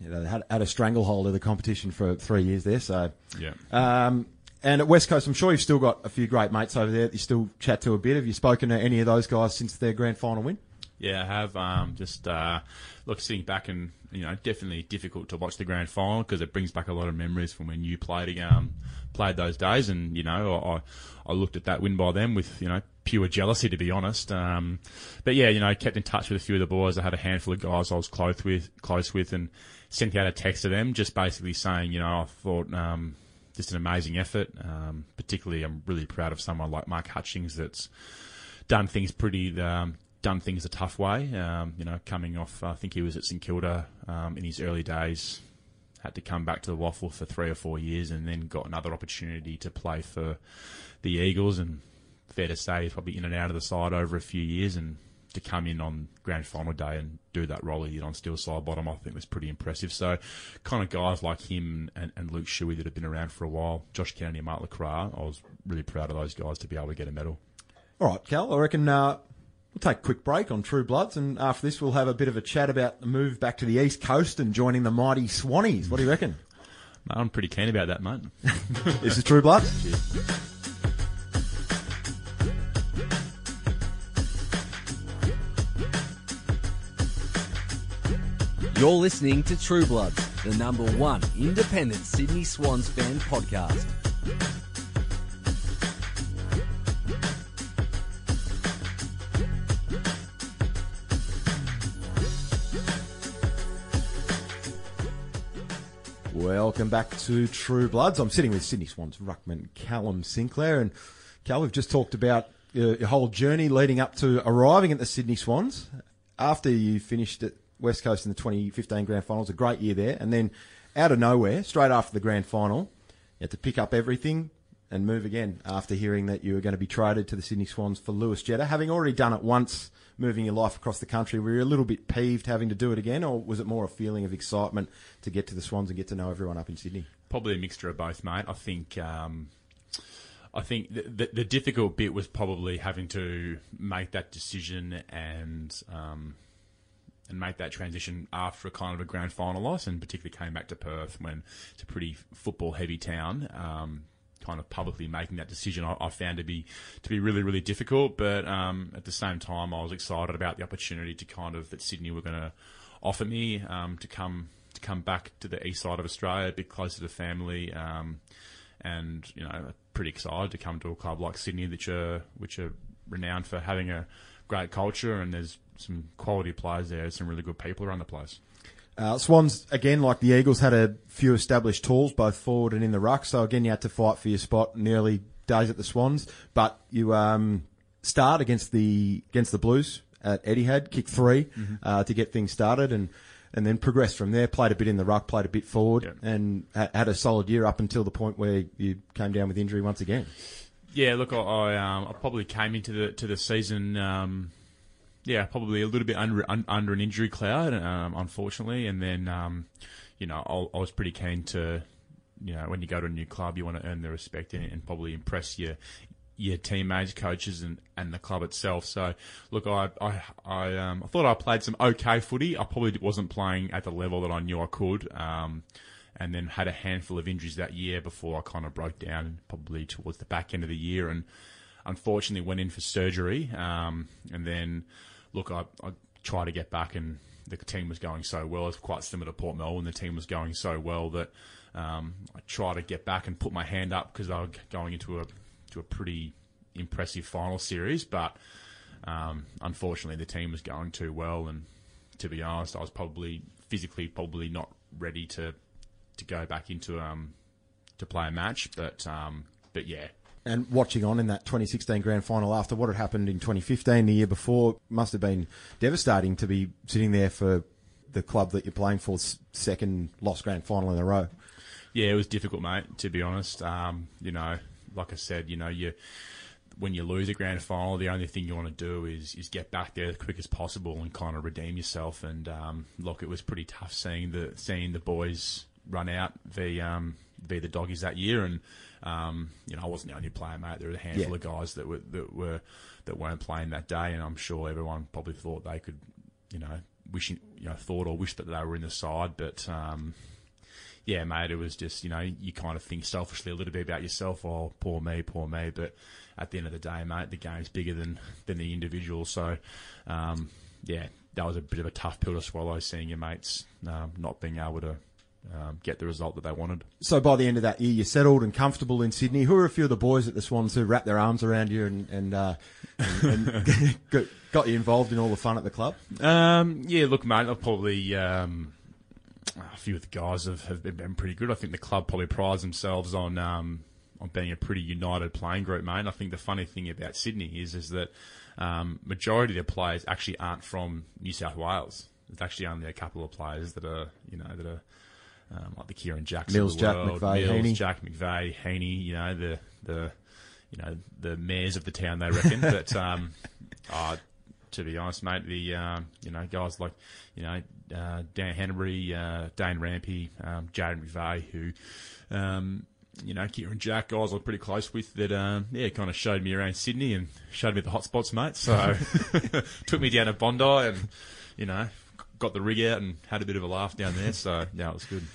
Yeah, they had, had a stranglehold of the competition for three years there. So, Yeah. um, and at West Coast, I'm sure you've still got a few great mates over there that you still chat to a bit. Have you spoken to any of those guys since their grand final win? Yeah, I have. Um, just uh, look, sitting back and you know, definitely difficult to watch the grand final because it brings back a lot of memories from when you played um, played those days. And you know, I I looked at that win by them with you know pure jealousy, to be honest. Um, but yeah, you know, kept in touch with a few of the boys. I had a handful of guys I was close with, close with, and sent out a text to them, just basically saying, you know, I thought. Um, just an amazing effort. Um, particularly, I'm really proud of someone like Mark Hutchings that's done things pretty um, done things a tough way. Um, you know, coming off, I think he was at St Kilda um, in his early days, had to come back to the WAFL for three or four years, and then got another opportunity to play for the Eagles. And fair to say, he's probably in and out of the side over a few years, and to come in on grand final day and do that role he did on Steele Sidebottom, I think was pretty impressive. So, kind of guys like him and, and Luke Shuey that have been around for a while, Josh Kennedy and Mark LeCras, I was really proud of those guys to be able to get a medal. All right, Cal. I reckon uh, we'll take a quick break on True Bloods, and after this, we'll have a bit of a chat about the move back to the East Coast and joining the mighty Swannies. What do you reckon? I'm pretty keen about that, mate. this is True Bloods. You're listening to True Bloods, the number one independent Sydney Swans fan podcast. Welcome back to True Bloods. I'm sitting with Sydney Swans ruckman Callum Sinclair, and Cal, we've just talked about your, whole journey leading up to arriving at the Sydney Swans. After you finished at West Coast in the 2015 Grand Finals, a great year there, and then out of nowhere, straight after the Grand Final, you had to pick up everything and move again after hearing that you were going to be traded to the Sydney Swans for Lewis Jetta. Having already done it once, moving your life across the country, were you a little bit peeved having to do it again, or was it more a feeling of excitement to get to the Swans and get to know everyone up in Sydney? Probably a mixture of both, mate. I think. Um, I think the, the, the difficult bit was probably having to make that decision and um, and make that transition after a kind of a grand final loss, and particularly came back to Perth when it's a pretty football heavy town. Um, kind of publicly making that decision, I, I, found to be to be really really difficult. But um, at the same time, I was excited about the opportunity to kind of that Sydney were going to offer me um, to come to come back to the east side of Australia, a bit closer to family, um, and you know pretty excited to come to a club like Sydney, which are which are renowned for having a great culture and there's some quality players there, some really good people around the place. Uh, Swans, again, like the Eagles, had a few established tools, both forward and in the ruck. So, again, you had to fight for your spot in the early days at the Swans. But you um, start against the against the Blues at Etihad, kick 3 mm-hmm. uh, to get things started, and and then progressed from there. Played a bit in the ruck, played a bit forward, yep. and ha- had a solid year up until the point where you came down with injury once again. Yeah, look, I, I, um, I probably came into the to the season. Um, yeah, probably a little bit under un, under an injury cloud, um, unfortunately, and then um, you know I, I, was pretty keen to, you know, when you go to a new club, you want to earn the respect and, and probably impress your your teammates, coaches, and, and the club itself. So, look, I I I, um, I thought I played some okay footy. I probably wasn't playing at the level that I knew I could. Um, and then had a handful of injuries that year before I kind of broke down, probably towards the back end of the year, and unfortunately went in for surgery. Um, and then look, I, I tried to get back, and the team was going so well. It's quite similar to Port Melbourne. The team was going so well that um, I tried to get back and put my hand up because they were going into a to a pretty impressive final series. But um, unfortunately, the team was going too well, and to be honest, I was probably physically probably not ready to to go back into um to play a match. But um, but yeah, and watching on in that 2016 grand final after what had happened in 2015 the year before must have been devastating to be sitting there for the club that you're playing for second lost grand final in a row yeah it was difficult mate to be honest um, you know like i said you know you when you lose a grand final, the only thing you want to do is is get back there as quick as possible and kind of redeem yourself. And um, look, it was pretty tough seeing the seeing the boys run out the um, the doggies that year. And um, you know, I wasn't the only player, mate. There were a handful Yeah. of guys that were that were that weren't playing that day, and I'm sure everyone probably thought they could, you know, wishing you know thought or wished that they were in the side, but. Um, yeah, mate, it was just, you know, you kind of think selfishly a little bit about yourself. Oh, poor me, poor me. But at the end of the day, mate, the game's bigger than, than the individual. So, um, yeah, that was a bit of a tough pill to swallow, seeing your mates um, not being able to um, get the result that they wanted. So by the end of that year, you're settled and comfortable in Sydney. Who are a few of the boys at the Swans who wrapped their arms around you and, and, uh, and, and got, got you involved in all the fun at the club? Um, yeah, look, mate, I've probably um, a few of the guys have, have been, been pretty good. I think the club probably prides themselves on um, on being a pretty united playing group, mate. And I think the funny thing about Sydney is is that um, majority of the players actually aren't from New South Wales. There's actually only a couple of players that are you know that are um, like the Kieran Jacks, Mills, of the Jack world, McVeigh, Mills, Heaney. Jack McVeigh, Heaney. You know the the you know the mayors of the town. They reckon, but um, uh, to be honest, mate, the um, you know guys like you know uh, Dan Hannebery, uh, Dane Rampe, um, Jarrad McVeigh, who um, you know Kieran Jack guys I'm pretty close with that um, yeah kind of showed me around Sydney and showed me the hot spots, mate. So took me down to Bondi and you know got the rig out and had a bit of a laugh down there. So yeah, it was good.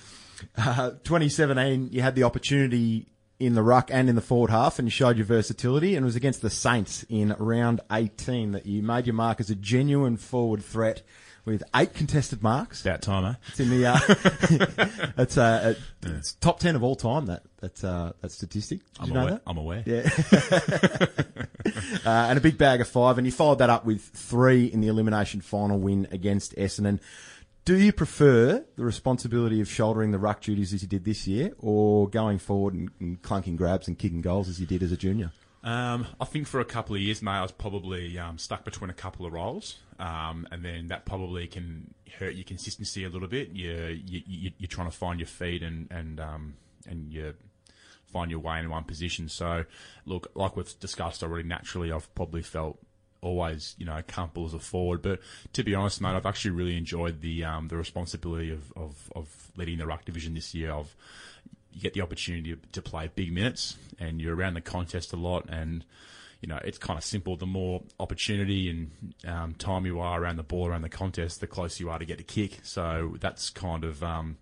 Uh, 2017, you had the opportunity in the ruck and in the forward half, and you showed your versatility. And it was against the Saints in round 18 that you made your mark as a genuine forward threat with eight contested marks. About time, eh? It's in the uh, it's, uh, it's top 10 of all time. That that uh, that statistic. Did I'm you know aware. that? I'm aware. Yeah. uh, and a big bag of five, and you followed that up with three in the elimination final win against Essendon. Do you prefer the responsibility of shouldering the ruck duties as you did this year, or going forward and, and clunking grabs and kicking goals as you did as a junior? Um, I think for a couple of years, mate, I was probably um, stuck between a couple of roles, um, and then that probably can hurt your consistency a little bit. You're, you, you're trying to find your feet and and um, and you find your way in one position. So, look, like we've discussed already, naturally, I've probably felt always, you know, comfortable as a forward. But to be honest, mate, I've actually really enjoyed the um, the responsibility of, of, of leading the ruck division this year. I've you get the opportunity to play big minutes and you're around the contest a lot and you know it's kind of simple. The more opportunity and um, time you are around the ball around the contest the closer you are to get a kick. So that's kind of um,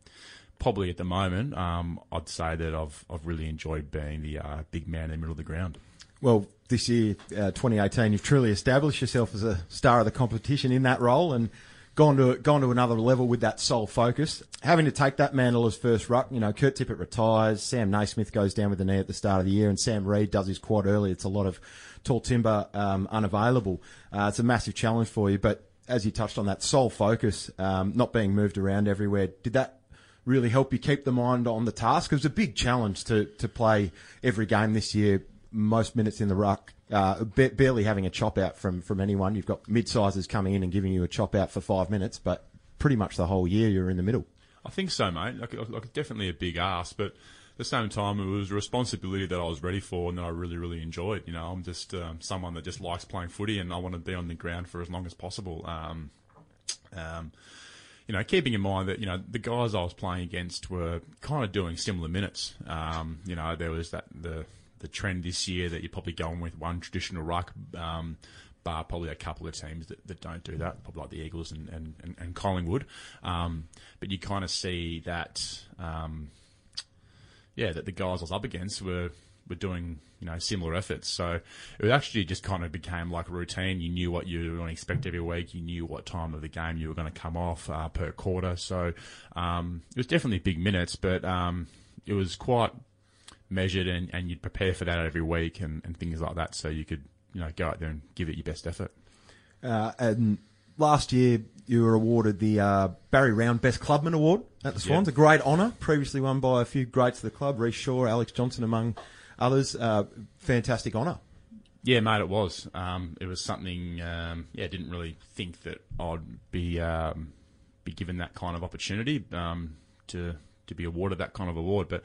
probably at the moment um, I'd say that I've, I've really enjoyed being the uh, big man in the middle of the ground. Well, this year, uh, 2018, you've truly established yourself as a star of the competition in that role and gone to gone to another level with that sole focus. Having to take that mantle as first ruck, you know, Kurt Tippett retires, Sam Naismith goes down with the knee at the start of the year, and Sam Reid does his quad early. It's a lot of tall timber um, unavailable. Uh, it's a massive challenge for you, but as you touched on that sole focus, um, not being moved around everywhere, did that really help you keep the mind on the task? It was a big challenge to, to play every game this year, most minutes in the ruck, uh, ba- barely having a chop out from, from anyone. You've got mid sizes coming in and giving you a chop out for five minutes, but pretty much the whole year you're in the middle. I think so, mate. Like, like definitely a big ask, but at the same time, it was a responsibility that I was ready for and that I really, really enjoyed. You know, I'm just um, someone that just likes playing footy, and I want to be on the ground for as long as possible. Um, um, you know, keeping in mind that you know the guys I was playing against were kind of doing similar minutes. Um, you know, there was that the the trend this year that you're probably going with one traditional ruck. Um, bar probably a couple of teams that, that don't do that, probably like the Eagles and, and, and, and Collingwood. Um, but you kind of see that, um, yeah, that the guys I was up against were, were doing, you know, similar efforts. So it actually just kind of became like a routine. You knew what you were going to expect every week. You knew what time of the game you were going to come off uh, per quarter. So um, it was definitely big minutes, but um, it was quite measured and, and you'd prepare for that every week and, and things like that so you could, you know, go out there and give it your best effort. Uh, and last year you were awarded the uh, Barry Round Best Clubman Award at the Swans, Yeah. a great honour, previously won by a few greats of the club, Rhyce Shaw, Alex Johnson, among others. Uh, fantastic honour. Yeah, mate, it was. Um, it was something. Um, yeah, didn't really think that I'd be um, be given that kind of opportunity um, to to be awarded that kind of award, but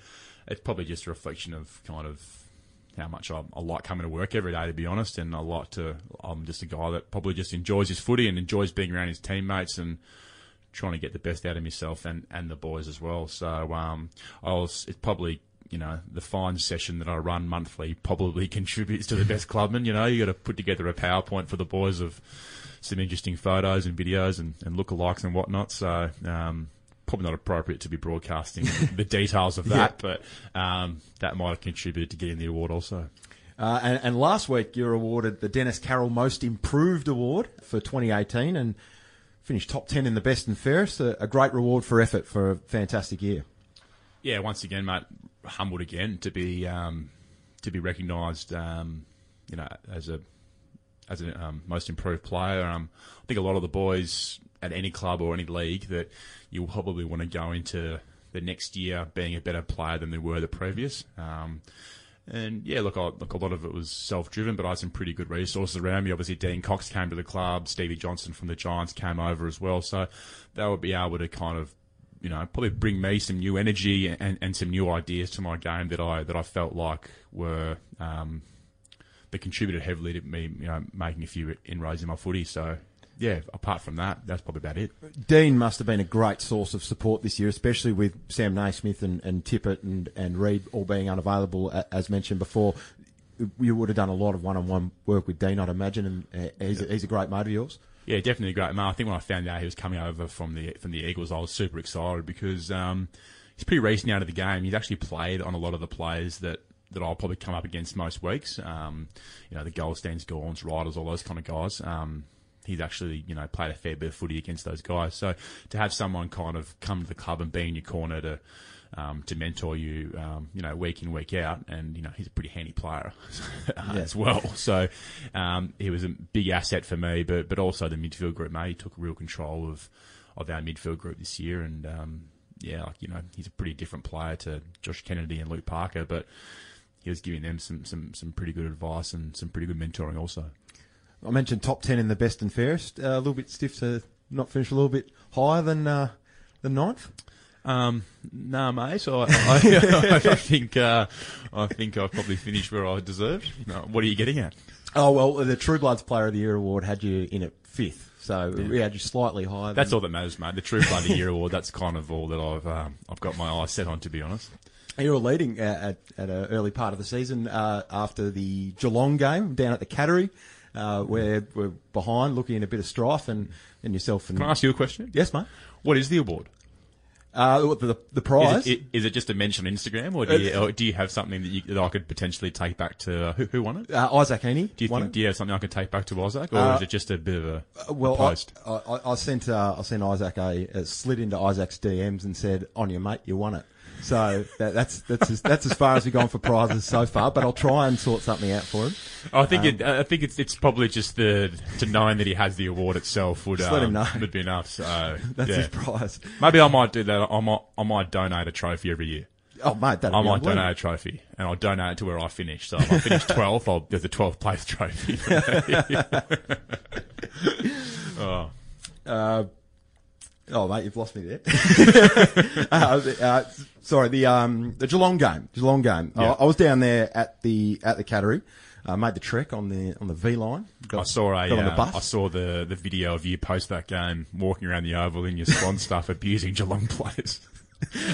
it's probably just a reflection of kind of how much I, I like coming to work every day, to be honest. And I like to. I'm just a guy that probably just enjoys his footy and enjoys being around his teammates and trying to get the best out of myself and, and the boys as well. So um, I was. It's probably you know the fine session that I run monthly probably contributes to the best clubman. You know, you got to put together a PowerPoint for the boys of some interesting photos and videos and, and lookalikes and whatnot. So um, probably not appropriate to be broadcasting the details of that, but um, that might have contributed to getting the award also. Uh, and, and last week you were awarded the Dennis Carroll Most Improved Award for 2018 and finished top 10 in the best and fairest. A, a great reward for effort for a fantastic year. Yeah, once again, mate, humbled again to be um, to be recognised, um, you know, as a as a um, most improved player. Um, I think a lot of the boys at any club or any league that you'll probably want to go into the next year being a better player than they were the previous. Um, and yeah, look, I, look, a lot of it was self-driven, but I had some pretty good resources around me. Obviously, Dean Cox came to the club, Stevie Johnson from the Giants came over as well, so they would be able to kind of, you know, probably bring me some new energy and, and some new ideas to my game that I that I felt like were um, that contributed heavily to me, you know, making a few inroads in my footy. So yeah, apart from that, that's probably about it. Dean must have been a great source of support this year, especially with Sam Naismith and, and Tippett and, and Reid all being unavailable, as mentioned before. You would have done a lot of one-on-one work with Dean, I'd imagine, and uh, he's, a, he's a great mate of yours. Yeah, definitely a great mate. I think when I found out he was coming over from the from the Eagles, I was super excited because um, he's pretty recent out of the game. He's actually played on a lot of the players that, that I'll probably come up against most weeks. Um, you know, the Goldsteins, Gawns, Ryders, all those kind of guys. Um, he's actually, you know, played a fair bit of footy against those guys. So to have someone kind of come to the club and be in your corner to um, to mentor you, um, you know, week in week out, and you know he's a pretty handy player uh, as well. So um, he was a big asset for me, but but also the midfield group, mate. He took real control of of our midfield group this year, and um, yeah, like, you know, he's a pretty different player to Josh Kennedy and Luke Parker, but he was giving them some some some pretty good advice and some pretty good mentoring also. I mentioned top 10 in the best and fairest. Uh, a little bit stiff to not finish a little bit higher than uh, the ninth. Um, no, mate. I, I, I think uh, I think I probably finished where I deserved. No, what are you getting at? Oh, well, the True Bloods Player of the Year award had you in at fifth. So we had you slightly higher. That's than, all that matters, mate. The True Blood of the Year award. That's kind of all that I've um, I've got my eyes set on, to be honest. You were leading at, at, at an early part of the season uh, after the Geelong game down at the Cattery, uh, where we're behind, looking in a bit of strife, and, and yourself and Can I ask you a question? yes, mate. What is the award? Uh, the the prize. Is it, is it just a mention on Instagram, or do you, or do you have something that, you, that I could potentially take back to uh, who, who won it? uh, Isaac Heaney. Do you think it. do you have something I could take back to Isaac, or Uh, is it just a bit of a, a Well, I, post? I, I- I sent uh, I sent Isaac a, a slid into Isaac's DMs and said, "On your mate, you won it." So that, that's that's as, that's as far as we've gone for prizes so far. But I'll try and sort something out for him. I think it, I think it's it's probably just the to knowing that he has the award itself would Just let him um, know. would be enough. So That's yeah. his prize. Maybe I might do that. I might I might donate a trophy every year. Oh mate, that I might donate a trophy, and I'll donate it to where I finish. So if I finish 12th, I'll, there's a 12th place trophy. oh, Uh, oh mate, you've lost me there. uh, uh, sorry, the um the Geelong game, Geelong game. Yeah. I, I was down there at the at the Cattery. Uh, made the trek on the on the V/Line. Got- I saw a, got on the uh, bus. I saw the, the video of you post that game, walking around the oval in your swan stuff, abusing Geelong players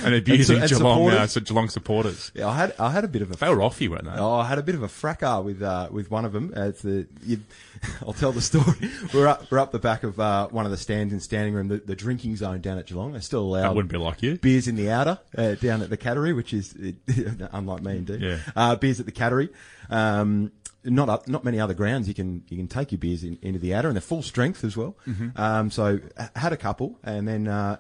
and abusing and Geelong uh, supporters. so Geelong supporters. Yeah, I had I had a bit of a They were off you, weren't they? Oh, I had a bit of a fracas with uh, with one of them. Uh, it's the, you, I'll tell the story. We're up we're up the back of uh, one of the stands in standing room, the, the drinking zone down at Geelong. They're still allow That wouldn't be like you. beers in the outer uh, down at the Cattery, which is unlike me indeed. Yeah. Uh, beers at the Cattery. Um, not up, not many other grounds you can you can take your beers in, into the outer, and they're full strength as well. Um, so had a couple, and then uh,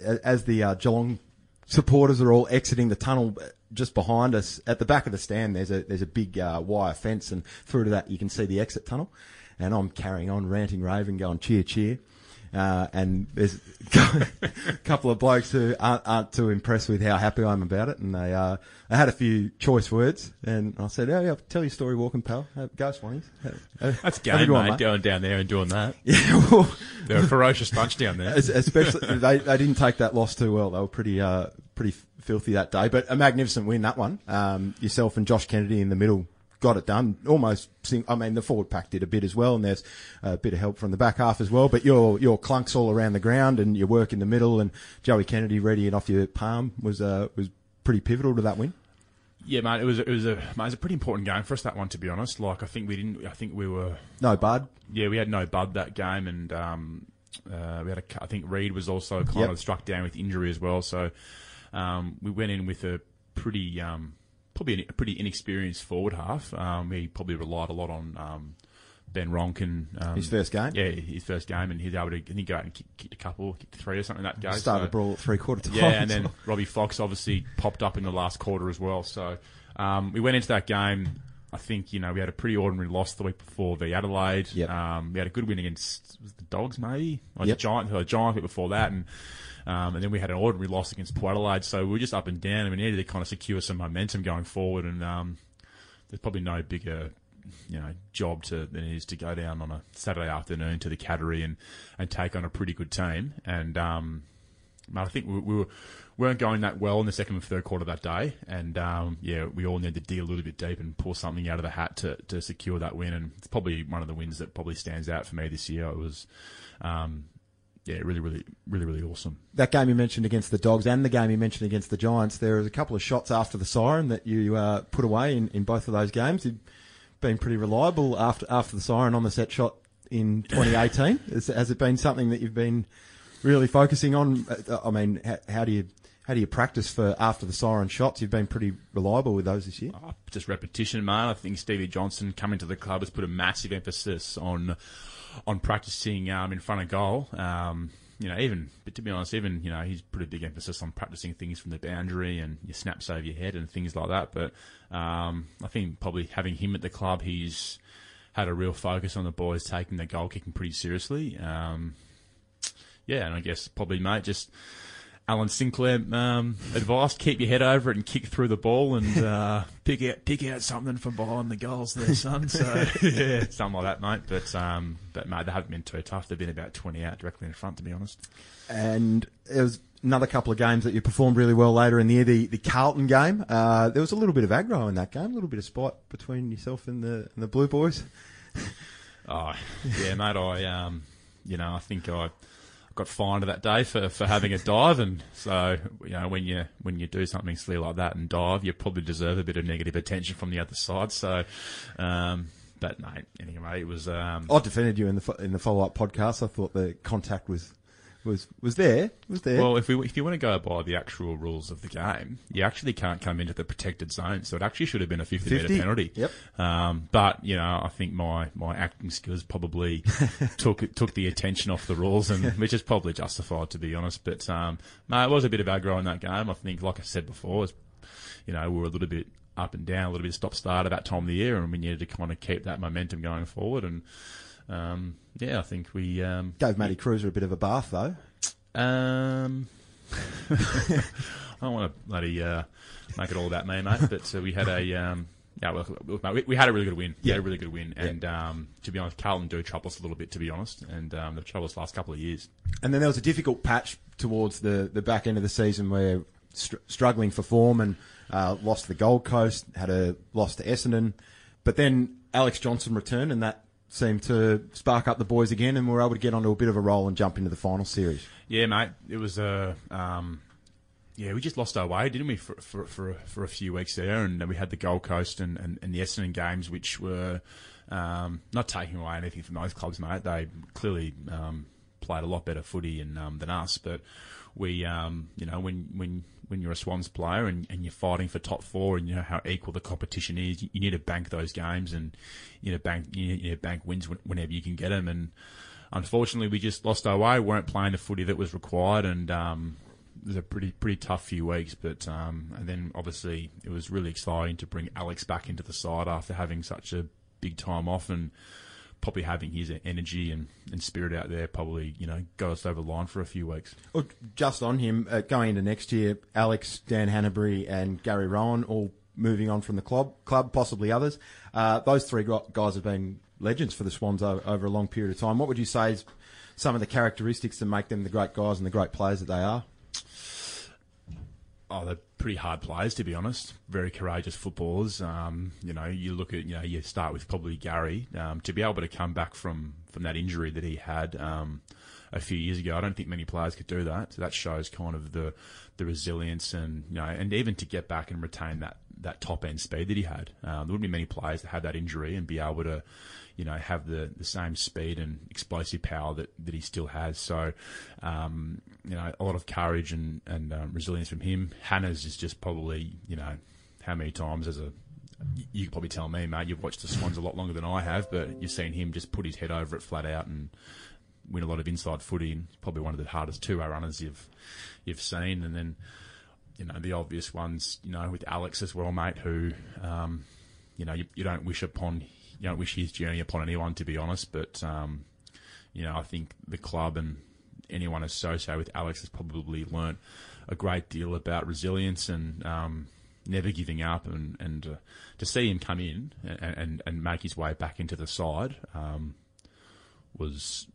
as the uh, Geelong supporters are all exiting the tunnel uh, just behind us at the back of the stand there's a there's a big uh, wire fence and through to that you can see the exit tunnel. And I'm carrying on ranting raving going cheer cheer uh, and there's a couple of blokes who aren't, aren't too impressed with how happy I'm about it and they uh, they had a few choice words and I said oh yeah tell your story walking pal go Swannies Uh, That's game, good one, mate, Going down there and doing that. yeah well They're a ferocious bunch down there. Especially they, they didn't take that loss too well. They were pretty uh, pretty filthy that day, but a magnificent win that one. Um, yourself and Josh Kennedy in the middle got it done. Almost, sing, I mean, the forward pack did a bit as well, and there's a bit of help from the back half as well. But your your clunks all around the ground and your work in the middle, and Joey Kennedy ready and off your palm was uh, was pretty pivotal to that win. Yeah, mate, it was it was a mate, it was a pretty important game for us that one to be honest. Like I think we didn't. I think we were No, Bud. yeah we had no bud that game, and um, uh, we had a. I think Reid was also kind Yep. of struck down with injury as well. So um, we went in with a pretty um, probably a pretty inexperienced forward half. Um, we probably relied a lot on um, Ben Ronke. Um, His first game? yeah, his first game, and he's able to. I think go out and kick, kick a couple, kick three or something that game. Started so- the brawl at three quarter time. yeah, and then Robbie Fox obviously popped up in the last quarter as well. So um, we went into that game. I think you know we had a pretty ordinary loss the week before the Adelaide. Yep. Um, we had a good win against the Dogs maybe or Yep. the Giant, or the Giant before that, and um, and then we had an ordinary loss against Port Adelaide. So we were just up and down, and we needed to kind of secure some momentum going forward. And um, there's probably no bigger you know job to than it is to go down on a Saturday afternoon to the Cattery and and take on a pretty good team. And um, I think we, we were, weren't going that well in the second and third quarter that day, and um, yeah, we all need to dig a little bit deep and pull something out of the hat to, to secure that win. And it's probably one of the wins that probably stands out for me this year. It was, um, yeah, really, really, really, really awesome. that game you mentioned against the Dogs and the game you mentioned against the Giants, there was a couple of shots after the siren that you uh, put away in, in both of those games. You've been pretty reliable after after the siren on the set shot in 2018. has, has it been something that you've been really focusing on? Uh, I mean, how, how do you how do you practice for after the siren shots? You've been pretty reliable with those this year. Oh, just repetition, man. I think Stevie Johnson coming to the club has put a massive emphasis on on practicing um, in front of goal. Um, you know, even but to be honest, even you know he's put a big emphasis on practicing things from the boundary and your snaps over your head and things like that. But um, I think probably having him at the club, he's had a real focus on the boys taking the goal kicking pretty seriously. Um, yeah, and I guess probably mate just. Alan Sinclair um, advice: keep your head over it and kick through the ball, and uh, pick out pick out something from behind the goals there, son. So yeah, something like that, mate. But um, but mate, they haven't been too tough. They've been about twenty out directly in front, to be honest. and there was another couple of games that you performed really well later in the year. The, the Carlton game, uh, there was a little bit of aggro in that game, a little bit of spite between yourself and the and the Blue Boys. Oh yeah, mate. I um, you know, I think I got fined that day for, for having a dive, and so you know when you when you do something silly like that and dive, you probably deserve a bit of negative attention from the other side. So, um, but mate, anyway, it was um, I defended you in the in the follow up podcast. I thought the contact was was was there, was there. Well, if we if you want to go by the actual rules of the game, you actually can't come into the protected zone, so it actually should have been a 50, 50? meter penalty. Yep. Um, but you know, I think my, my acting skills probably took took the attention off the rules, and which is probably justified to be honest. But um, no, it was a bit of aggro in that game. I think, like I said before, it's, you know, we were a little bit up and down, a little bit stop start at that time of the year, and we needed to kind of keep that momentum going forward. And um, yeah, I think we um, Gave Matty Kreuzer a bit of a bath though. um, I don't want to bloody uh, make it all about me, mate. But uh, we had a um, yeah, well, we, we had a really good win. We had a really good win, and um, to be honest, Carlton do trouble us a little bit. To be honest, and um, they've troubled us the last couple of years. And then there was a difficult patch towards the, the back end of the season where str- struggling for form and uh, lost to the Gold Coast, had a loss to Essendon. But then Alex Johnson returned and that seemed to spark up the boys again and we were able to get onto a bit of a roll and jump into the final series. Yeah, mate. It was a. Um, yeah, we just lost our way, didn't we, for for for, a- for a few weeks there, and we had the Gold Coast and, and, and the Essendon games, which were um, not taking away anything from those clubs, mate. They clearly um, played a lot better footy and, um, than us, but we, um, you know, when when when you're a Swans player and, and you're fighting for top four, and you know how equal the competition is, you, need to bank those games, and you know bank you to bank wins whenever you can get them, and unfortunately, we just lost our way. We weren't playing the footy that was required, and um, it was a pretty pretty tough few weeks. But um, and then obviously it was really exciting to bring Alex back into the side after having such a big time off, and probably having his energy and, and spirit out there probably you know got us over the line for a few weeks. Well, just on him, uh, going into next year, Alex, Dan Hannebery, and Gary Rohan all moving on from the club, club possibly others. Uh, those three guys have been legends for the Swans over, over a long period of time. What would you say is some of the characteristics that make them the great guys and the great players that they are? Oh, they're pretty hard players, to be honest. Very courageous footballers. Um, you know, you look at, you know, you start with probably Gary. Um, to be able to come back from, from that injury that he had um, a few years ago, I don't think many players could do that. So that shows kind of the the resilience and, you know, and even to get back and retain that, that top end speed that he had. Um, there wouldn't be many players that had that injury and be able to, you know, have the, the same speed and explosive power that, that he still has. So, um, you know, a lot of courage and, and um, resilience from him. Hanners is just probably, you know, how many times as a, you could probably tell me, mate, you've watched the Swans a lot longer than I have, but you've seen him just put his head over it flat out and win a lot of inside footy probably one of the hardest two-way runners you've, you've seen. And then, you know, the obvious ones, you know, with Alex as well, mate, who, um, you know, you, you don't wish upon you don't wish his journey upon anyone, to be honest. But um, you know, I think the club and anyone associated with Alex has probably learnt a great deal about resilience and um, never giving up, and and uh, to see him come in and, and, and make his way back into the side um, was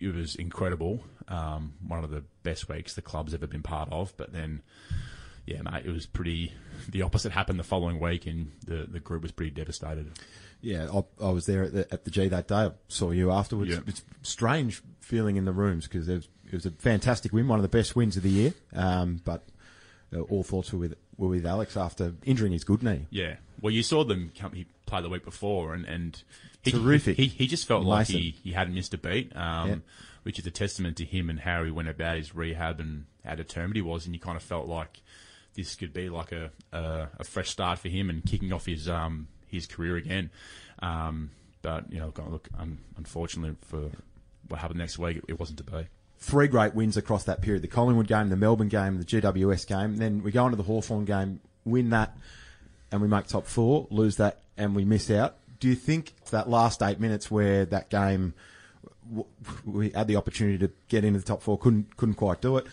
it was incredible. Um, one of the best weeks the club's ever been part of. But then, yeah, mate, it was pretty. The opposite happened the following week, and the the group was pretty devastated. Yeah, I, I was there at the, at the G that day. I saw you afterwards. Yeah. It's strange feeling in the rooms because it, was a fantastic win, one of the best wins of the year. Um, but uh, all thoughts were with were with Alex after injuring his good knee. Yeah. Well, you saw them come, he play the week before, and, and he, Terrific. He, he just felt like he, he hadn't missed a beat, um, Yeah. which is a testament to him and how he went about his rehab and how determined he was. And you kind of felt like this could be like a, a, a fresh start for him and kicking off his um, his career again. Um, but you know, look, un- unfortunately for what happened next week, it, it wasn't to be. Three great wins across that period: the Collingwood game, the Melbourne game, the GWS game. Then we go into the Hawthorn game, win that, and we make top four. Lose that, and we miss out. Do you think that last eight minutes where that game we had the opportunity to get into the top four, couldn't couldn't quite do it?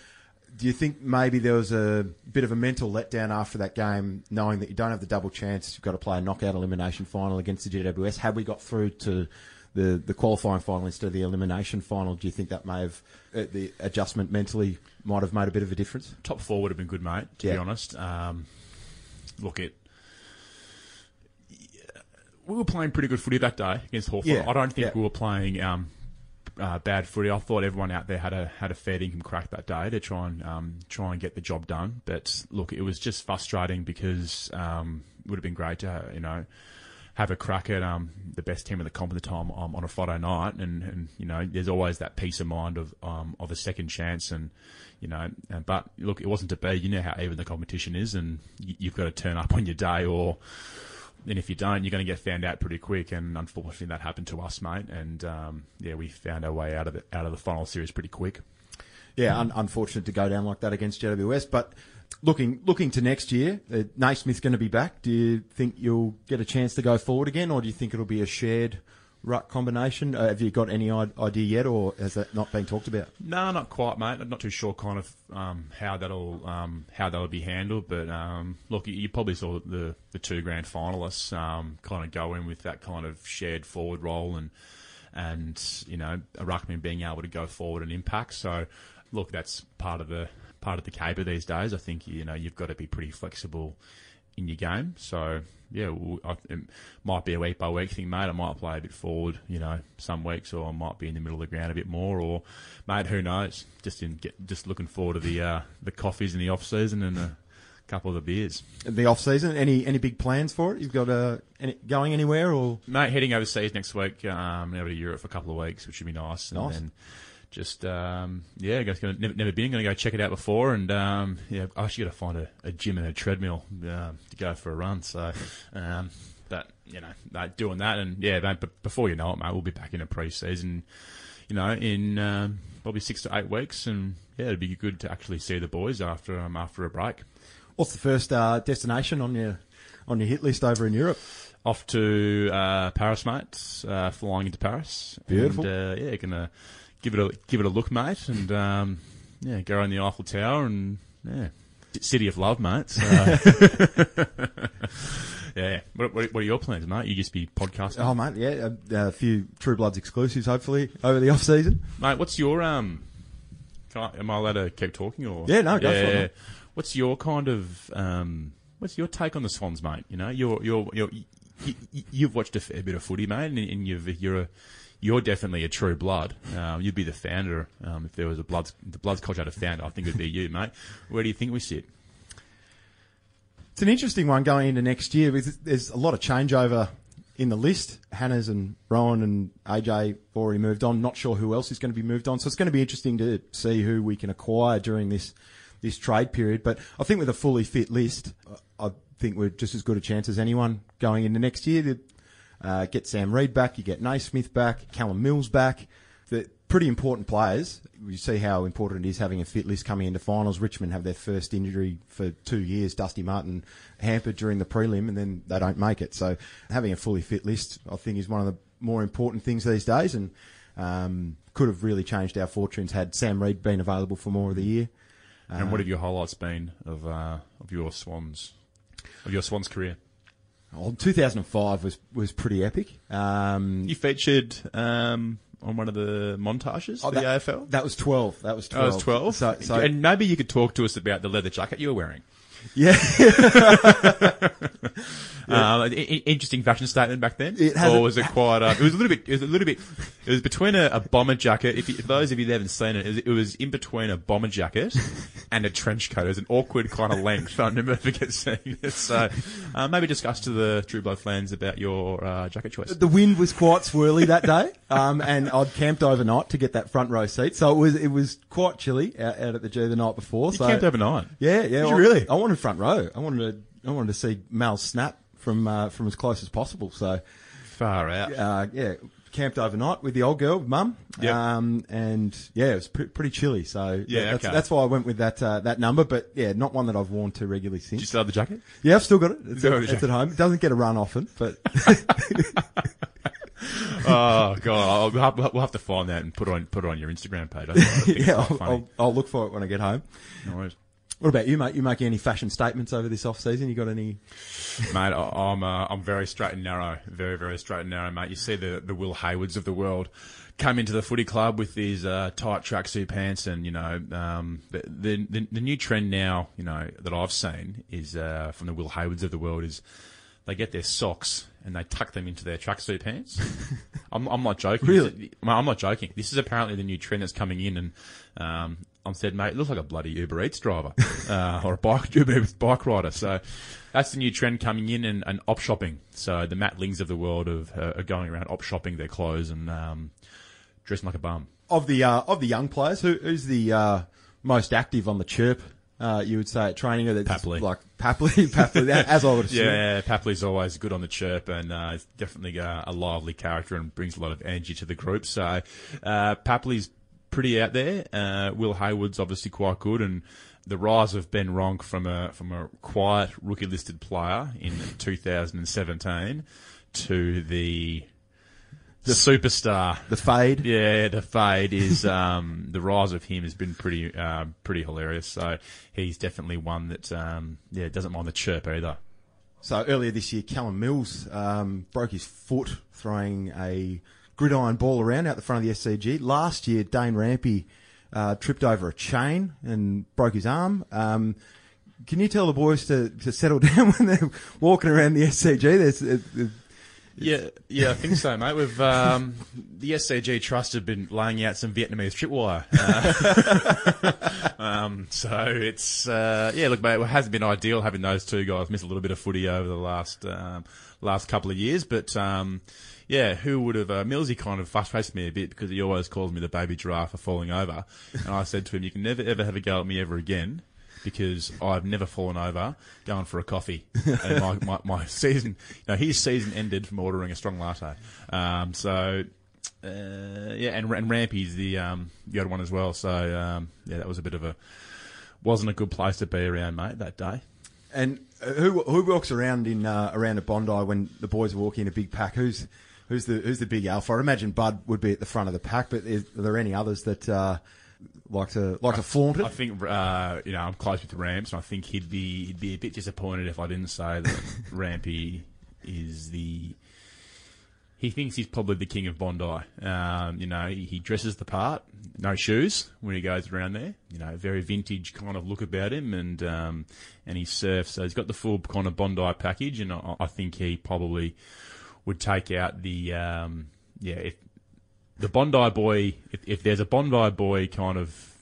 Do you think maybe there was a bit of a mental letdown after that game, knowing that you don't have the double chance? You've got to play a knockout elimination final against the GWS. Had we got through to the, the qualifying final instead of the elimination final, do you think that may have uh, the adjustment mentally might have made a bit of a difference? top four would have been good, mate. To Yeah. be honest, um, look it. We were playing pretty good footy that day against Hawthorn. Yeah, I don't think yeah. we were playing um, uh, bad footy. I thought everyone out there had a had a fair income crack that day to try and um, try and get the job done. But look, it was just frustrating because um, it would have been great to you know have a crack at um, the best team of the comp at the time um, on a Friday night, and, and you know there's always that peace of mind of um, of a second chance, and you know, and, but look, it wasn't to be. You know how even the competition is, and you, you've got to turn up on your day, or and if you don't, you're going to get found out pretty quick. And unfortunately, that happened to us, mate. And um, yeah, we found our way out of it out of the final series pretty quick. Yeah, un- unfortunate to go down like that against GWS, But looking looking to next year, uh, Naismith's going to be back. Do you think you'll get a chance to go forward again, or do you think it'll be a shared ruck combination? Uh, have you got any idea yet, or has that not been talked about? No, not quite, mate. I'm not too sure kind of um, how that'll um, how that'll be handled. But um, look, you, you probably saw the the two grand finalists um, kind of go in with that kind of shared forward role and and you know a ruckman being able to go forward and impact. So look, that's part of the part of the caper these days. I think you know you've got to be pretty flexible in your game. So yeah, I- it might be a week by week thing, mate. I might play a bit forward, you know, some weeks, or I might be in the middle of the ground a bit more, or mate, who knows? Just in get, just looking forward to the uh, the coffees in the off season and a couple of the beers, The off season, any any big plans for it? You've got uh, any, going anywhere, or mate. Heading overseas next week, um, over to Europe for a couple of weeks, which should be nice. And Nice. then just um, yeah, gonna, gonna, never, never been. Going to go check it out before, and um, yeah, I actually got to find a, a gym and a treadmill um, to go for a run. So, um, but you know, doing that, and yeah, mate, but before you know it, mate, we'll be back in a pre-season. You know, in um, probably six to eight weeks, and yeah, it'd be good to actually see the boys after um, after a break. what's the first uh, destination on your on your hit list over in Europe? Off to uh, Paris, mate. Uh, flying into Paris. Beautiful. And, uh, yeah, gonna give it a give it a look, mate, and um, yeah, go around the Eiffel Tower and yeah, city of love, mate. So, yeah. What, what, what are your plans, mate? You just be podcasting, Oh, mate, yeah, a, a few True Bloods exclusives, hopefully over the off season. mate. What's your um? Can I, am I allowed to keep talking or? Yeah, no, go for it. What's your kind of um, what's your take on the Swans, mate? You know, you're you're you're you, you, you've watched a fair bit of footy, mate, and, and you've you're a you're definitely a true blood. Um, you'd be the founder um, if there was a bloods the bloods culture a founder. I think it'd be you, mate. Where do you think we sit? It's an interesting one going into next year. There's a lot of changeover in the list. Hanners and Rohan and AJ already moved on. Not sure who else is going to be moved on. So it's going to be interesting to see who we can acquire during this this trade period. But I think with a fully fit list, I think we're just as good a chance as anyone going into next year. To, uh, get Sam Reid back, you get Naismith back, Callum Mills back. The pretty important players. You see how important it is having a fit list coming into finals. Richmond have their first injury for two years. Dusty Martin hampered during the prelim, and then they don't make it. So having a fully fit list, I think, is one of the more important things these days, and um, could have really changed our fortunes had Sam Reid been available for more of the year. and what have your highlights been of uh, of your Swans of your Swans career? Well, 2005 was was pretty epic. Um, You featured um, on one of the montages oh, for the that, AFL. That was 12. That was 12. That was twelve. So, so and maybe you could talk to us about the leather jacket you were wearing. yeah, Um, interesting fashion statement back then. It has or was it quite? Uh, it was a little bit. It was a little bit. It was between a, a bomber jacket. If, you, if those of you that haven't seen it, it was, it was in between a bomber jacket and a trench coat. It was an awkward kind of length. I never forget seeing it. So uh, maybe discuss to the True Blood fans about your uh, jacket choice. the wind was quite swirly that day, um, and I'd camped overnight to get that front row seat. So it was it was quite chilly out, out at the G the night before. You so camped overnight. Yeah, yeah. Did I, you really? I wanted front row. I wanted to I wanted to see Mal snap from uh, from as close as possible. So Far out. uh, yeah, camped overnight with the old girl, mum. Yep. Um, and yeah, it was pre- pretty chilly. So Yeah, that's, okay. that's why I went with that uh, that number. But yeah, not one that I've worn too regularly since. Did you still have the jacket? yeah, I've still got it. It's, at, it's at home. It doesn't get a run often, but oh god, I'll, we'll, have, to find that and put it on put it on your Instagram page. I think, I yeah, I'll. I'll, I'll look for it when I get home. No worries. What about you, mate? You making any fashion statements over this off season? You got any? Mate, I- I'm uh, I'm very straight and narrow, very very straight and narrow, mate. You see the the Will Haywards of the world come into the footy club with these uh, tight tracksuit pants, and you know um, the, the the new trend now, you know that I've seen is uh, from the Will Haywards of the world is they get their socks and they tuck them into their tracksuit pants. I'm, I'm not joking. Really? I'm not joking. This is apparently the new trend that's coming in, and um, I'm said, mate, it looks like a bloody Uber Eats driver uh, or a bike Uber Eats bike rider. So that's the new trend coming in, and, and op shopping. So the Matt Lings of the world of, uh, are going around op shopping their clothes and um, dressing like a bum. Of the uh, of the young players, who, who's the uh, most active on the chirp? Uh, you would say at training, or that's Papley. like Papley, Papley, as I would assume. Yeah, Papley's always good on the chirp and uh, definitely a, a lively character and brings a lot of energy to the group. So uh, Papley's pretty out there. Uh, Will Hayward's obviously quite good, and the rise of Ben Ronke from a from a quiet rookie listed player in 2017 to the the superstar. The fade. Yeah, the fade is um, the rise of him has been pretty uh, pretty hilarious. So he's definitely one that um, yeah doesn't mind the chirp either. So earlier this year, Callum Mills um, broke his foot throwing a gridiron ball around out the front of the SCG. Last year, Dane Rampe uh, tripped over a chain and broke his arm. Um, can you tell the boys to, to settle down when they're walking around the SCG? There's, Yeah, yeah, I think so, mate. We've um, the SCG Trust have been laying out some Vietnamese tripwire, uh, um, so it's uh, yeah. Look, mate, it hasn't been ideal having those two guys miss a little bit of footy over the last um, last couple of years, but. Yeah, who would have? Uh, Millsy kind of frustrates me a bit because he always calls me the baby giraffe for falling over, and I said to him, "You can never ever have a go at me ever again." Because I've never fallen over going for a coffee. And my, my, my season, you know, his season ended from ordering a strong latte. Um, so, uh, yeah, and, and Rampe's the, um, the other one as well. So, um, yeah, that was a bit of a, wasn't a good place to be around, mate, that day. and uh, who who walks around in uh, around a Bondi when the boys walk in a big pack? Who's who's the who's the big alpha? I imagine Bud would be at the front of the pack, but is, are there any others that uh, like to like to flaunt it? I think uh, you know I'm close with Ramps, and I think he'd be he'd be a bit disappointed if I didn't say that Rampe is the he thinks he's probably the king of Bondi. Um, you know, he, he dresses the part, no shoes when he goes around there. You know, very vintage kind of look about him, and um, and he surfs. So he's got the full kind of Bondi package, and I, I think he probably would take out the um, yeah if the Bondi boy. If, if there's a Bondi boy kind of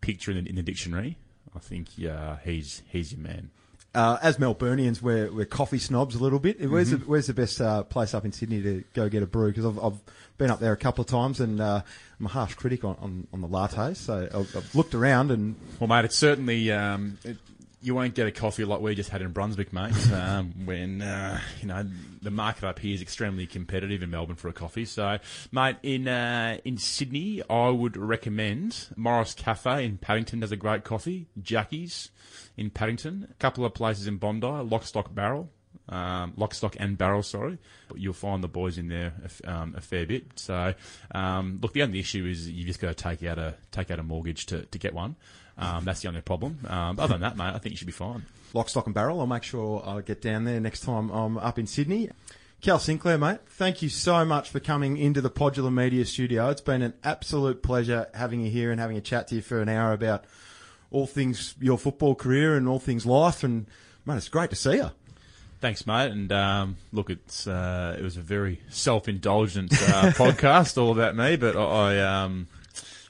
picture in the, in the dictionary, I think yeah he's he's your man. Uh, as Melburnians, we're, we're coffee snobs a little bit. Where's Mm-hmm. the where's the best uh, place up in Sydney to go get a brew? Because I've, I've been up there a couple of times, and uh, I'm a harsh critic on, on, on the lattes. So I've, I've looked around, and Well, mate, it's certainly um, it, you won't get a coffee like we just had in Brunswick, mate. Um, when uh, you know the market up here is extremely competitive in Melbourne for a coffee. So, mate, in uh, in Sydney, I would recommend Morris Cafe in Paddington does a great coffee. Jackie's in Paddington, a couple of places in Bondi, Lock, Stock, Barrel. Um, lock, stock, and barrel. Sorry, but you'll find the boys in there a, um, a fair bit. So, um, look, the only issue is you just got to take out a take out a mortgage to, to get one. Um, that's the only problem. Um, but other than that, mate, I think you should be fine. lock, stock, and barrel. I'll make sure I get down there next time I'm up in Sydney. Cal Sinclair, mate, thank you so much for coming into the Podular Media studio. It's been an absolute pleasure having you here and having a chat to you for an hour about all things your football career and all things life. And, mate, it's great to see you. Thanks, mate. And um, look, it's uh, it was a very self-indulgent uh, podcast, all about me. But I, I um,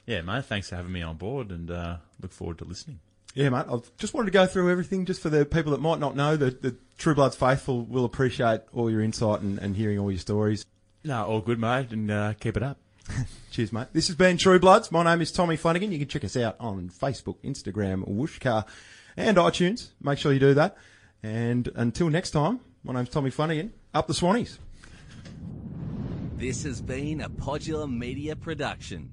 yeah, mate. Thanks for having me on board, and uh, look forward to listening. Yeah, mate. I just wanted to go through everything just for the people that might not know. The, the True Bloods faithful will appreciate all your insight and, and hearing all your stories. No, all good, mate, and uh, keep it up. Cheers, mate. This has been True Bloods. My name is Tommy Flanagan. You can check us out on Facebook, Instagram, Whooshkaa, and iTunes. Make sure you do that. And until next time, my name's Tommy Flanagan. Up the Swannies. This has been a Podular Media production.